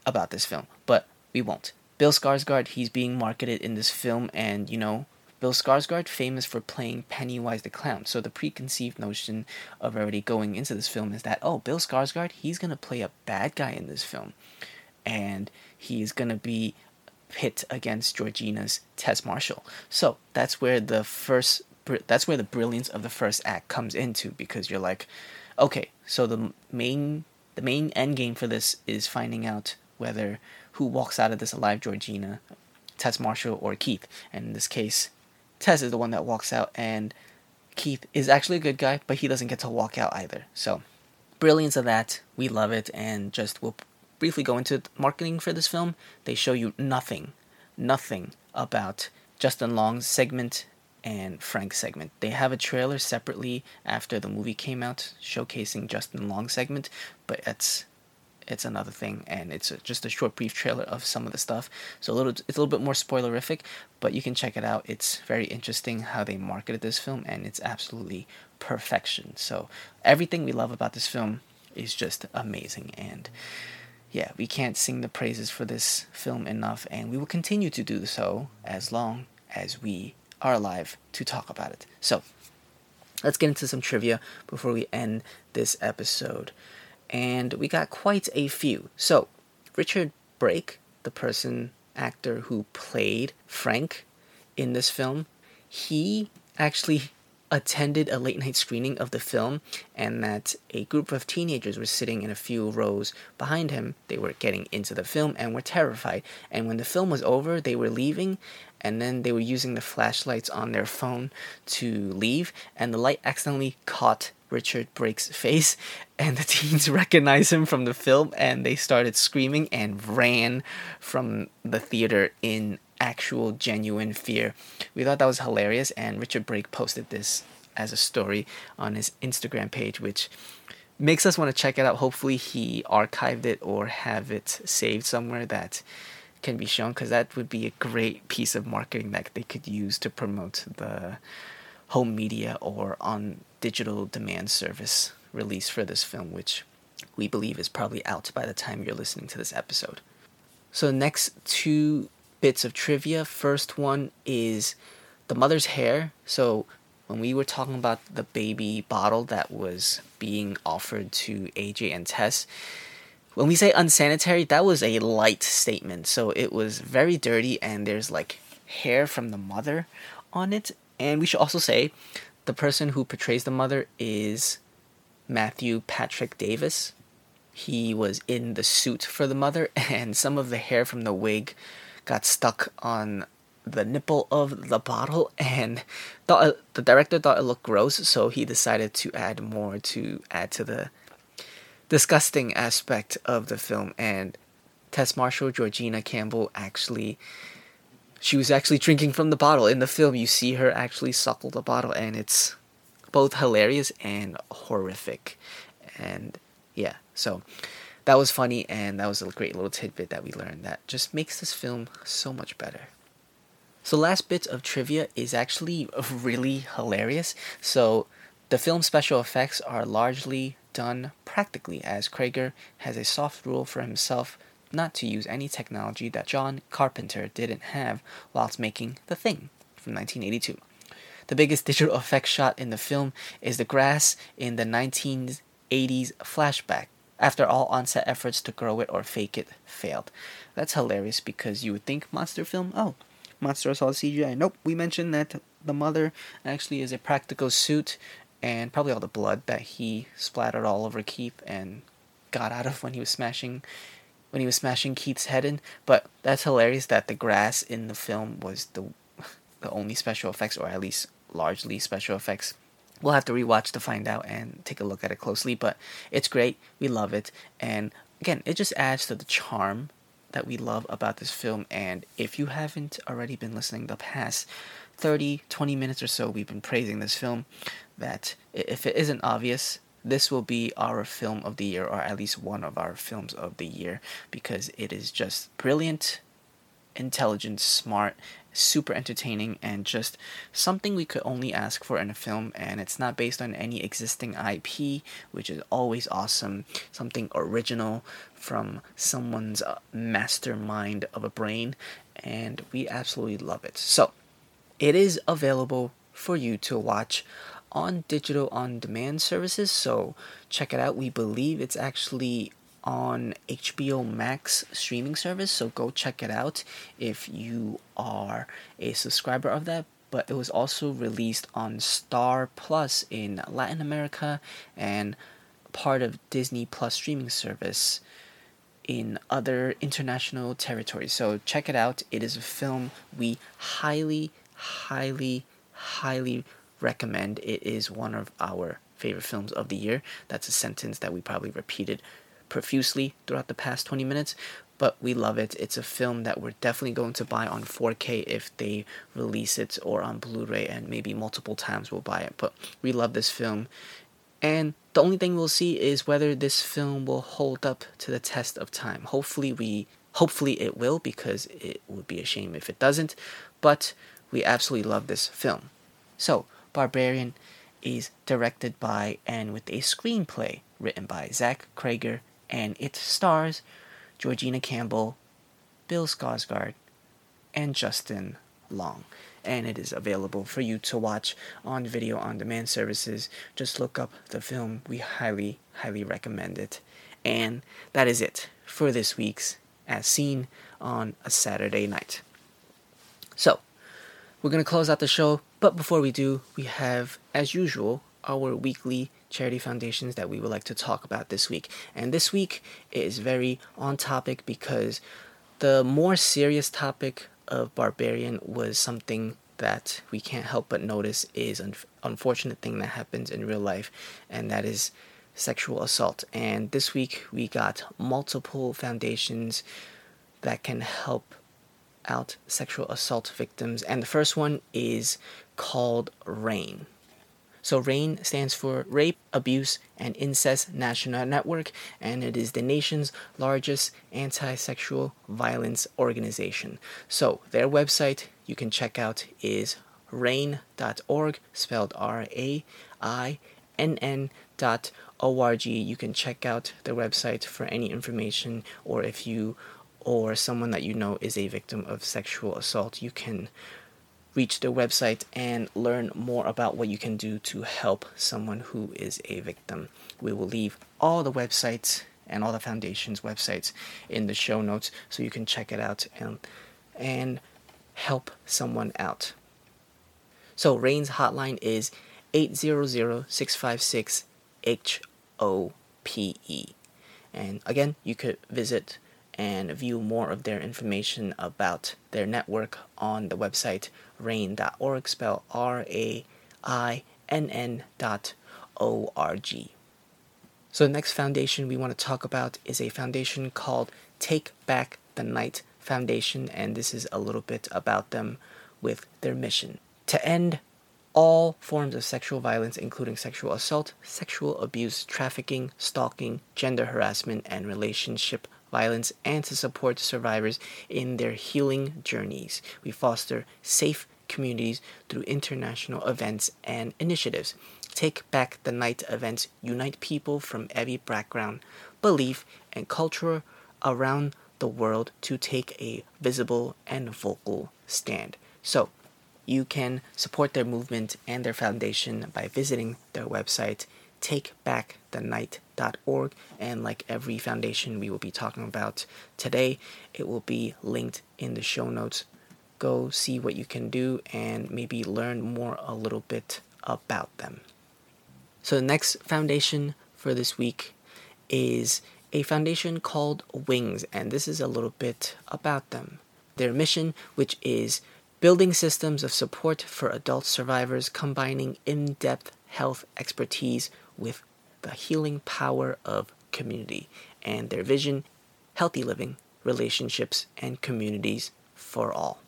about this film, but we won't. Bill Skarsgård, he's being marketed in this film, and you know, Bill Skarsgård, famous for playing Pennywise the Clown. So the preconceived notion of already going into this film is that, oh, Bill Skarsgård, he's gonna play a bad guy in this film, and he's gonna be pit against Georgina's Tess Marshall. So that's where the first, that's where the brilliance of the first act comes into because you're like, okay, so the main, the main end game for this is finding out whether who walks out of this alive, Georgina, Tess Marshall, or Keith. And in this case, Tess is the one that walks out, and Keith is actually a good guy, but he doesn't get to walk out either. So, brilliance of that. We love it. And just we'll briefly go into marketing for this film. They show you nothing, nothing about Justin Long's segment and Frank's segment. They have a trailer separately after the movie came out showcasing Justin Long's segment, but it's it's another thing, and it's a, just a short, brief trailer of some of the stuff. So a little, it's a little bit more spoilerific, but you can check it out. It's very interesting how they marketed this film, and it's absolutely perfection. So everything we love about this film is just amazing, and yeah, we can't sing the praises for this film enough, and we will continue to do so as long as we are alive to talk about it. So let's get into some trivia before we end this episode and we got quite a few. So, Richard Brake, the person, actor who played Frank in this film, he actually attended a late night screening of the film and that a group of teenagers were sitting in a few rows behind him. They were getting into the film and were terrified. And when the film was over, they were leaving and then they were using the flashlights on their phone to leave and the light accidentally caught Richard Brake's face, and the <laughs> teens recognized him from the film, and they started screaming and ran from the theater in actual genuine fear. We thought that was hilarious, and Richard Brake posted this as a story on his Instagram page, which makes us want to check it out. Hopefully, he archived it or have it saved somewhere that can be shown because that would be a great piece of marketing that they could use to promote the home media or on digital demand service release for this film, which we believe is probably out by the time you're listening to this episode. So, next two bits of trivia. First one is the mother's hair. So, when we were talking about the baby bottle that was being offered to AJ and Tess, when we say unsanitary, that was a light statement. So, it was very dirty, and there's like hair from the mother on it, and we should also say the person who portrays the mother is Matthew Patrick Davis. He was in the suit for the mother, <laughs> and some of the hair from the wig got stuck on the nipple of the bottle, <laughs> and thought, the director thought it looked gross, so he decided to add more to add to the disgusting aspect of the film. And Tess Marshall, Georgina Campbell actually she was actually drinking from the bottle. In the film, you see her actually suckle the bottle, and it's both hilarious and horrific. And yeah, so that was funny, and that was a great little tidbit that we learned that just makes this film so much better. So, last bit of trivia is actually <laughs> really hilarious. So, the film special effects are largely done practically, as Cregger has a soft rule for himself not to use any technology that John Carpenter didn't have whilst making The Thing from 1982. The biggest <laughs> digital effect shot in the film is the grass in the 1980s flashback, after all on-set efforts to grow it or fake it failed. That's hilarious because you would think monster film, oh, monster is all CGI. Nope, we mentioned that the mother actually is a practical suit and probably all the blood that he splattered all over Keith and got out of when he was smashing when he was smashing Keith's head in. But that's hilarious that the grass in the film was the the only special effects, or at least largely special effects. We'll have to rewatch to find out and take a look at it closely. But it's great. We love it, and again, it just adds to the charm that we love about this film. And if you haven't already been listening the past 30, 20 minutes or so, we've been praising this film. That if it isn't obvious, this will be our film of the year, or at least one of our films of the year, because it is just brilliant, intelligent, smart, super entertaining, and just something we could only ask for in a film. And it's not based on any existing IP, which is always awesome. Something original from someone's uh, mastermind of a brain, and we absolutely love it. So, it is available for you to watch on digital on demand services. So check it out. We believe it's actually on HBO Max streaming service. So go check it out if you are a subscriber of that. But it was also released on Star Plus in Latin America and part of Disney Plus streaming service in other international territories. So check it out. It is a film we highly, highly, highly recommend. It is one of our favorite films of the year. That's a sentence that we probably repeated profusely throughout the past 20 minutes, but we love it. It's a film that we're definitely going to buy on 4K if they release it or on Blu ray, and maybe multiple times we'll buy it. But we love this film. And the only thing we'll see is whether this film will hold up to the test of time. Hopefully, we hopefully it will because it would be a shame if it doesn't. But we absolutely love this film. So, Barbarian is directed by and with a screenplay written by Zach Cregger, and it stars Georgina Campbell, Bill Skarsgård, and Justin Long. And it is available for you to watch on video on demand services. Just look up the film. We highly, highly recommend it. And that is it for this week's uh, As Seen on a Saturday Night. So, we're going to close out the show, but before we do, we have, as usual, our weekly charity foundations that we would like to talk about this week. And this week is very on topic because the more serious topic of Barbarian was something that we can't help but notice is an unfortunate thing that happens in real life, and that is sexual assault. And this week we got multiple foundations that can help out sexual assault victims, and the first one is called RAINN. So, RAINN stands for Rape, Abuse, and Incest National Network, and it is the nation's largest anti sexual violence organization. So, their website you can check out is rainn.org, spelled R A I N N dot org. You can check out their website for any information, or if you or someone that you know is a victim of sexual assault, you can reach their website and learn more about what you can do to help someone who is a victim. We will leave all the websites and all the foundation's websites in the show notes so you can check it out and and help someone out. So RAINN's hotline is 800-656-HOPE. And again, you could visit and view more of their information about their network on the website rainn.org, spelled R A I N N dot O R G. So, the next foundation we want to talk about is a foundation called Take Back the Night Foundation, and this is a little bit about them with their mission to end all forms of sexual violence, including sexual assault, sexual abuse, trafficking, stalking, gender harassment, and relationship violence and to support survivors in their healing journeys. We foster safe communities through international events and initiatives. Take Back the Night events unite people from every background, belief, and culture around the world to take a visible and vocal stand. So, you can support their movement and their foundation by visiting their website takebackthenight.org. And like every foundation we will be talking about today, it will be linked in the show notes. Go see what you can do and maybe learn more a little bit about them. So, the next foundation for this week is a foundation called Wings, and this is a little bit about them. Their mission, which is building systems of support for adult survivors, combining in depth health expertise with the healing power of community and their vision healthy living, relationships, and communities for all.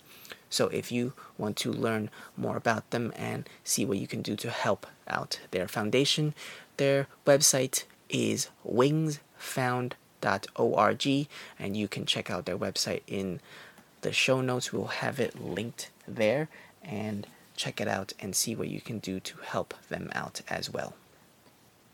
So, if you want to learn more about them and see what you can do to help out their foundation, their website is wingsfound.org, and you can check out their website in the show notes. We'll have it linked there, and check it out and see what you can do to help them out as well.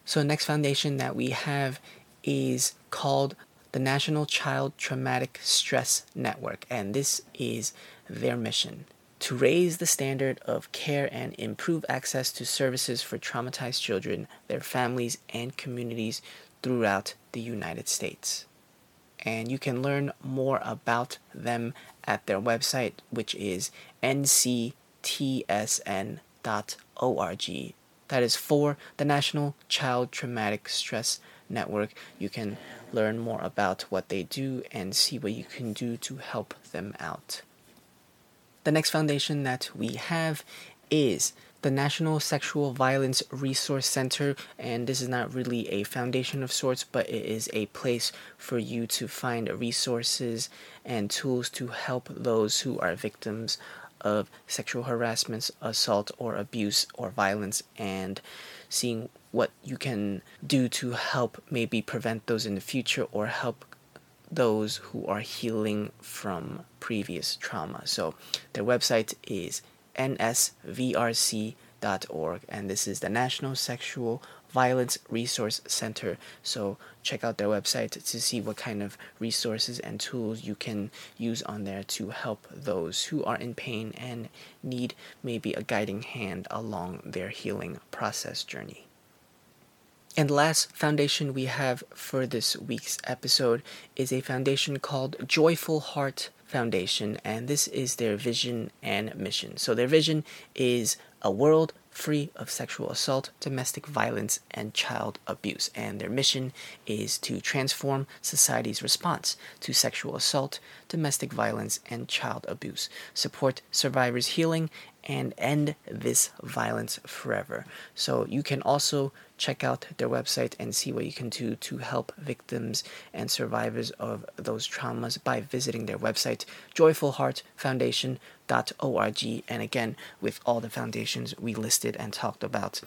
So, the next foundation that we have is called the National Child Traumatic Stress Network, and this is their mission to raise the standard of care and improve access to services for traumatized children, their families, and communities throughout the United States. And you can learn more about them at their website, which is nctsn.org that is for the National Child Traumatic Stress Network. You can learn more about what they do and see what you can do to help them out. The next foundation that we have is the National Sexual Violence Resource Center, and this is not really a foundation of sorts, but it is a place for you to find resources and tools to help those who are victims of sexual harassment, assault, or abuse or violence, and seeing what you can do to help maybe prevent those in the future or help those who are healing from previous trauma. So their website is nsvrc.org, and this is the National Sexual Violence Resource Center. So check out their website to see what kind of resources and tools you can use on there to help those who are in pain and need maybe a guiding hand along their healing process journey. And last foundation we have for this week's episode is a foundation called Joyful Heart Foundation, and this is their vision and mission. So, their vision is a world free of sexual assault, domestic violence, and child abuse. And their mission is to transform society's response to sexual assault, domestic violence, and child abuse, support survivors' healing, and end this violence forever. So you can also check out their website and see what you can do to help victims and survivors of those traumas by visiting their website, joyfulheartfoundation.org. And again, with all the foundations we listed and talked about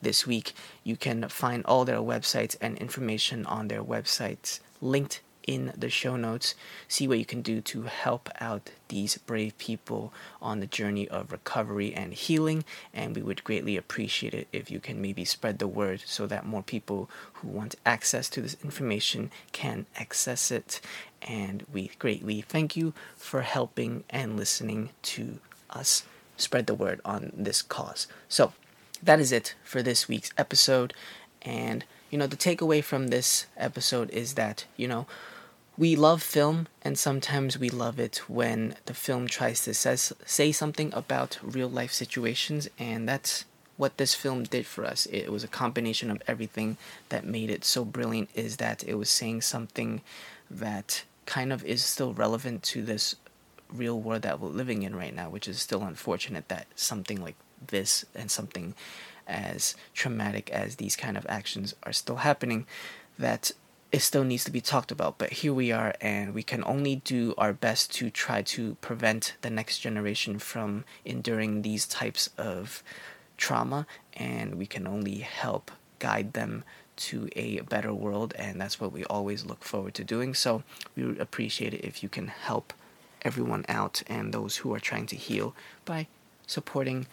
this week, you can find all their websites and information on their websites linked in the show notes. See what you can do to help out these brave people on the journey of recovery and healing. And we would greatly appreciate it if you can maybe spread the word so that more people who want access to this information can access it. And we greatly thank you for helping and listening to us spread the word on this cause. So, that is it for this week's episode. And, you know, the takeaway from this episode is that, you know, we love film, and sometimes we love it when the film tries to says, say something about real life situations, and that's what this film did for us. It was a combination of everything that made it so brilliant. Is that it was saying something that kind of is still relevant to this real world that we're living in right now, which is still unfortunate that something like this and something as traumatic as these kind of actions are still happening. That it still needs to be talked about. But here we are, and we can only do our best to try to prevent the next generation from enduring these types of trauma, and we can only help guide them to a better world, and that's what we always look forward to doing. So we would appreciate it if you can help everyone out and those who are trying to heal by supporting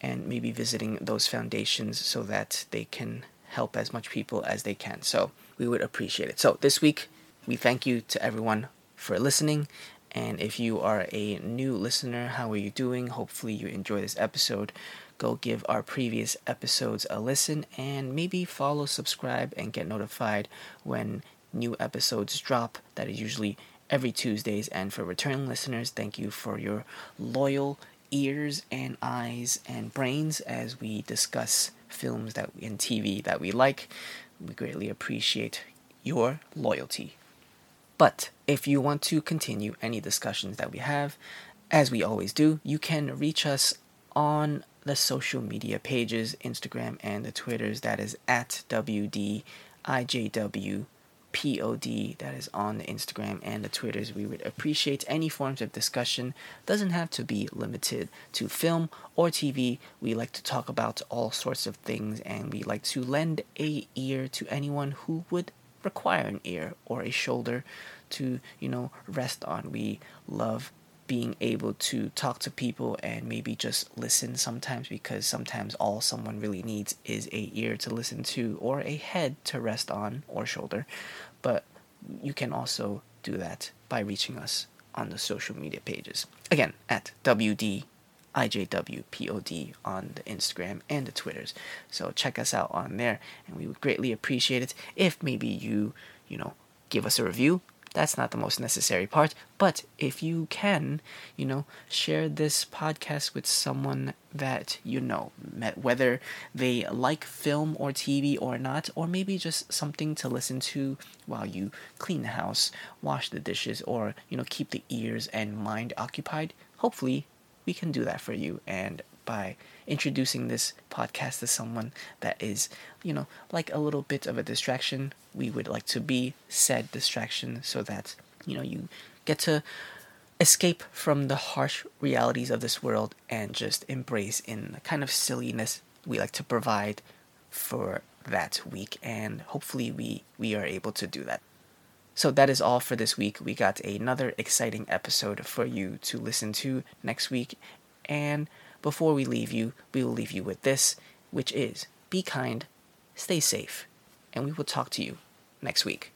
and maybe visiting those foundations so that they can help as much people as they can. So we would appreciate it. So this week, we thank you to everyone for listening. And if you are a new listener, how are you doing? Hopefully, you enjoy this episode. Go give our previous episodes a listen and maybe follow, subscribe, and get notified when new episodes drop. That is usually every Tuesdays. And for returning listeners, thank you for your loyal ears and eyes and brains as we discuss films that and TV that we like. We greatly appreciate your loyalty. But if you want to continue any discussions that we have, as we always do, you can reach us on the social media pages, Instagram and the Twitters. That is at WDIJW pod that is on the instagram and the twitters. We would appreciate any forms of discussion. Doesn't have to be limited to film or tv we like to talk about all sorts of things and we like to lend a ear to anyone who would require an ear or a shoulder to you know rest on. We love being able to talk to people and maybe just listen sometimes because sometimes all someone really needs is a ear to listen to or a head to rest on or shoulder but you can also do that by reaching us on the social media pages again at WDIJWPOD on the Instagram and the Twitters. So check us out on there, and we would greatly appreciate it if maybe you, you know, give us a review, that's not the most necessary part. But if you can, you know, share this podcast with someone that you know, whether they like film or TV or not, or maybe just something to listen to while you clean the house, wash the dishes, or, you know, keep the ears and mind occupied. Hopefully, we can do that for you and by introducing this podcast to someone that is, you know, like a little bit of a distraction. We would like to be said distraction so that, you know, you get to escape from the harsh realities of this world and just embrace in the kind of silliness we like to provide for that week and hopefully we we are able to do that. So that is all for this week. We got another exciting episode for you to listen to next week. And before we leave you, we will leave you with this, which is be kind, stay safe, and we will talk to you next week.